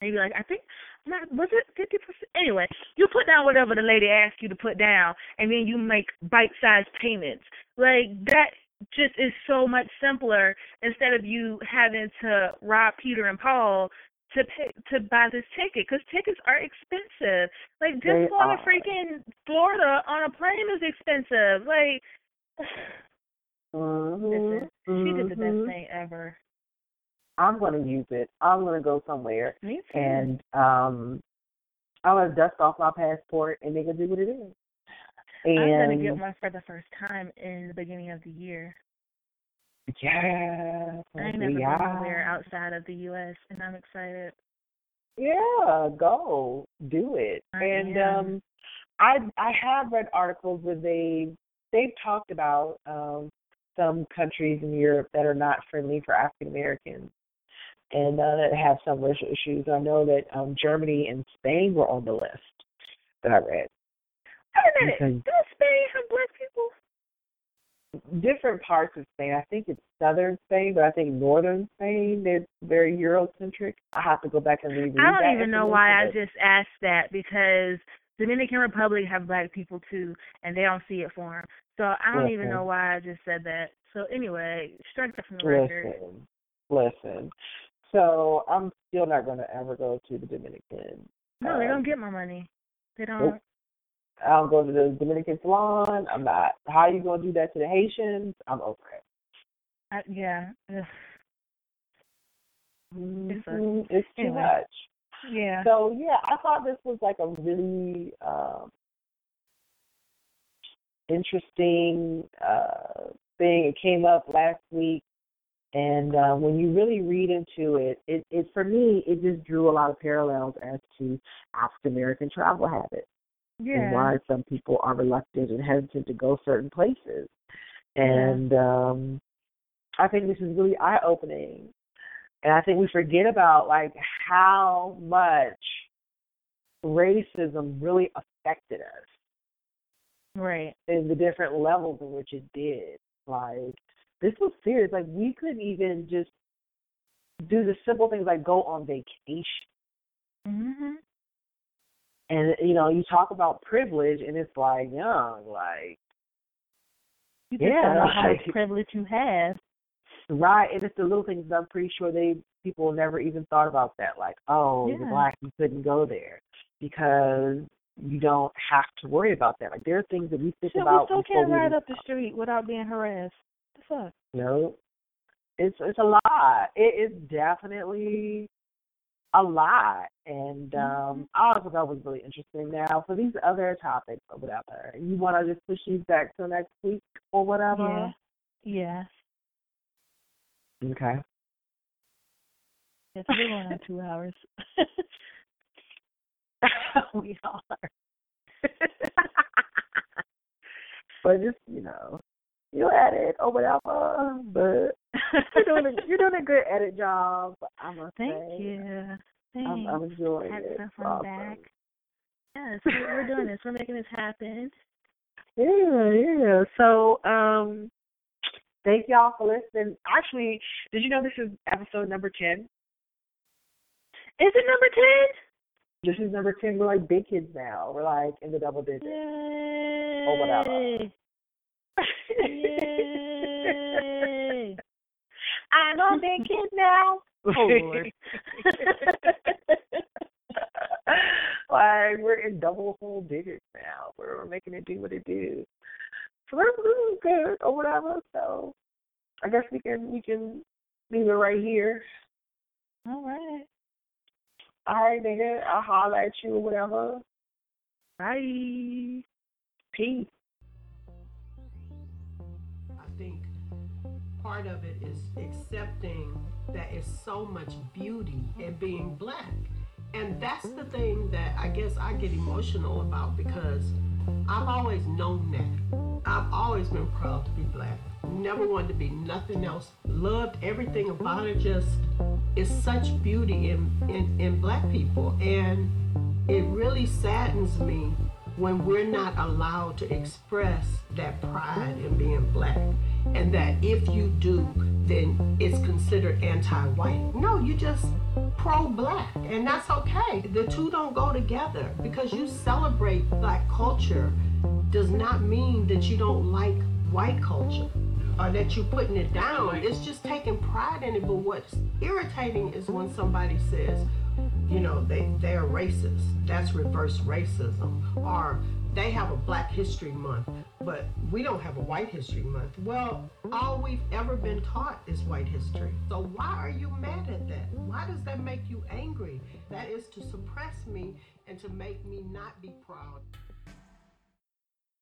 maybe like I think not was it fifty percent? Anyway, you put down whatever the lady asked you to put down, and then you make bite-sized payments. Like that just is so much simpler instead of you having to rob Peter and Paul to pay, to buy this ticket because tickets are expensive. Like just going to freaking Florida on a plane is expensive. Like Mhm. listen, she did the best Mhm. thing ever. I'm going to use it. I'm going to go somewhere Me too. and um I'm to dust off my passport and they can do what it is. And I'm gonna get one for the first time in the beginning of the year. Yeah, I never been anywhere outside of the U.S. and I'm excited. Yeah, go do it. I and am. um I I have read articles where they they've talked about um some countries in Europe that are not friendly for African Americans and uh, that have some racial issues. I know that um, Germany and Spain were on the list that I read. Wait a minute. Does Spain have black? Different parts of Spain. I think it's southern Spain, but I think northern Spain they're very Eurocentric. I have to go back and reread. I don't even know why I just asked that because Dominican Republic have black people too, and they don't see it for them. So I don't even know why I just said that. So anyway, strike that from the but record. Listen, listen. So I'm still not going to ever go to the Dominican. No, they um, don't get my money. They don't. Nope. I don't go to the Dominican salon. I'm not. How are you gonna do that to the Haitians? I'm over it. I, yeah. Ugh. It's a- Mhm. It's too anyway. much. Yeah. So yeah, I thought this was like a really um interesting uh thing. It came up last week and uh, when you really read into it, it, it for me it just drew a lot of parallels as to African American travel habits and yeah. why some people are reluctant and hesitant to go certain places. And um I think this is really eye opening. And I think we forget about like how much racism really affected us Right. in the different levels in which it did. Like this was serious. Like we couldn't even just do the simple things like go on vacation. Mhm. And you know, you talk about privilege and it's like, young, like You just Yeah, don't know how much privilege you have. Right, and it's the little things I'm pretty sure they people never even thought about that. Like, oh, you're black, you couldn't go there because you don't have to worry about that. Like there are things that we think about. we still can't ride up the street without being harassed. The fuck? No, it's it's a lot. It is definitely a lot, and um, I also thought it was really interesting. Now, for these other topics or whatever, you want to just push these back till next week or whatever. Yeah. Yeah. Okay. Yes, we're going on two hours. we are. but just you know, you edit or whatever. But you're doing a, you're doing a good edit job. I must Thank say. you. Thanks. I'm, I'm enjoying Had it. some fun awesome. back. Yes, we're we're doing this. We're making this happen. Yeah, yeah. So, um, thank y'all for listening. Actually, did you know this is episode number ten? Is it number ten? This is number ten. We're like big kids now. We're like in the double digits. Yay. Or whatever. Yay. I'm a big kid now. Oh, Lord. like we're in double whole digits now. We're, we're making it do what it do. So we're, we're good or whatever. So I guess we can we can leave it right here. All right. All right, nigga. I'll holler at you or whatever. Bye. Peace. Part of it is accepting that it's so much beauty in being black. And that's the thing that I guess I get emotional about because I've always known that. I've always been proud to be black. Never wanted to be nothing else. Loved everything about it. Just it's such beauty in, in, in black people. And it really saddens me when we're not allowed to express that pride in being black. And that if you do, then it's considered anti white. No, you just pro black. And that's okay. The two don't go together because you celebrate black culture does not mean that you don't like white culture or that you're putting it down. It's just taking pride in it. But what's irritating is when somebody says, you know, they, they're racist. That's reverse racism. Or they have a Black History Month, but we don't have a White History Month. Well, all we've ever been taught is white history. So why are you mad at that? Why does that make you angry? That is to suppress me and to make me not be proud.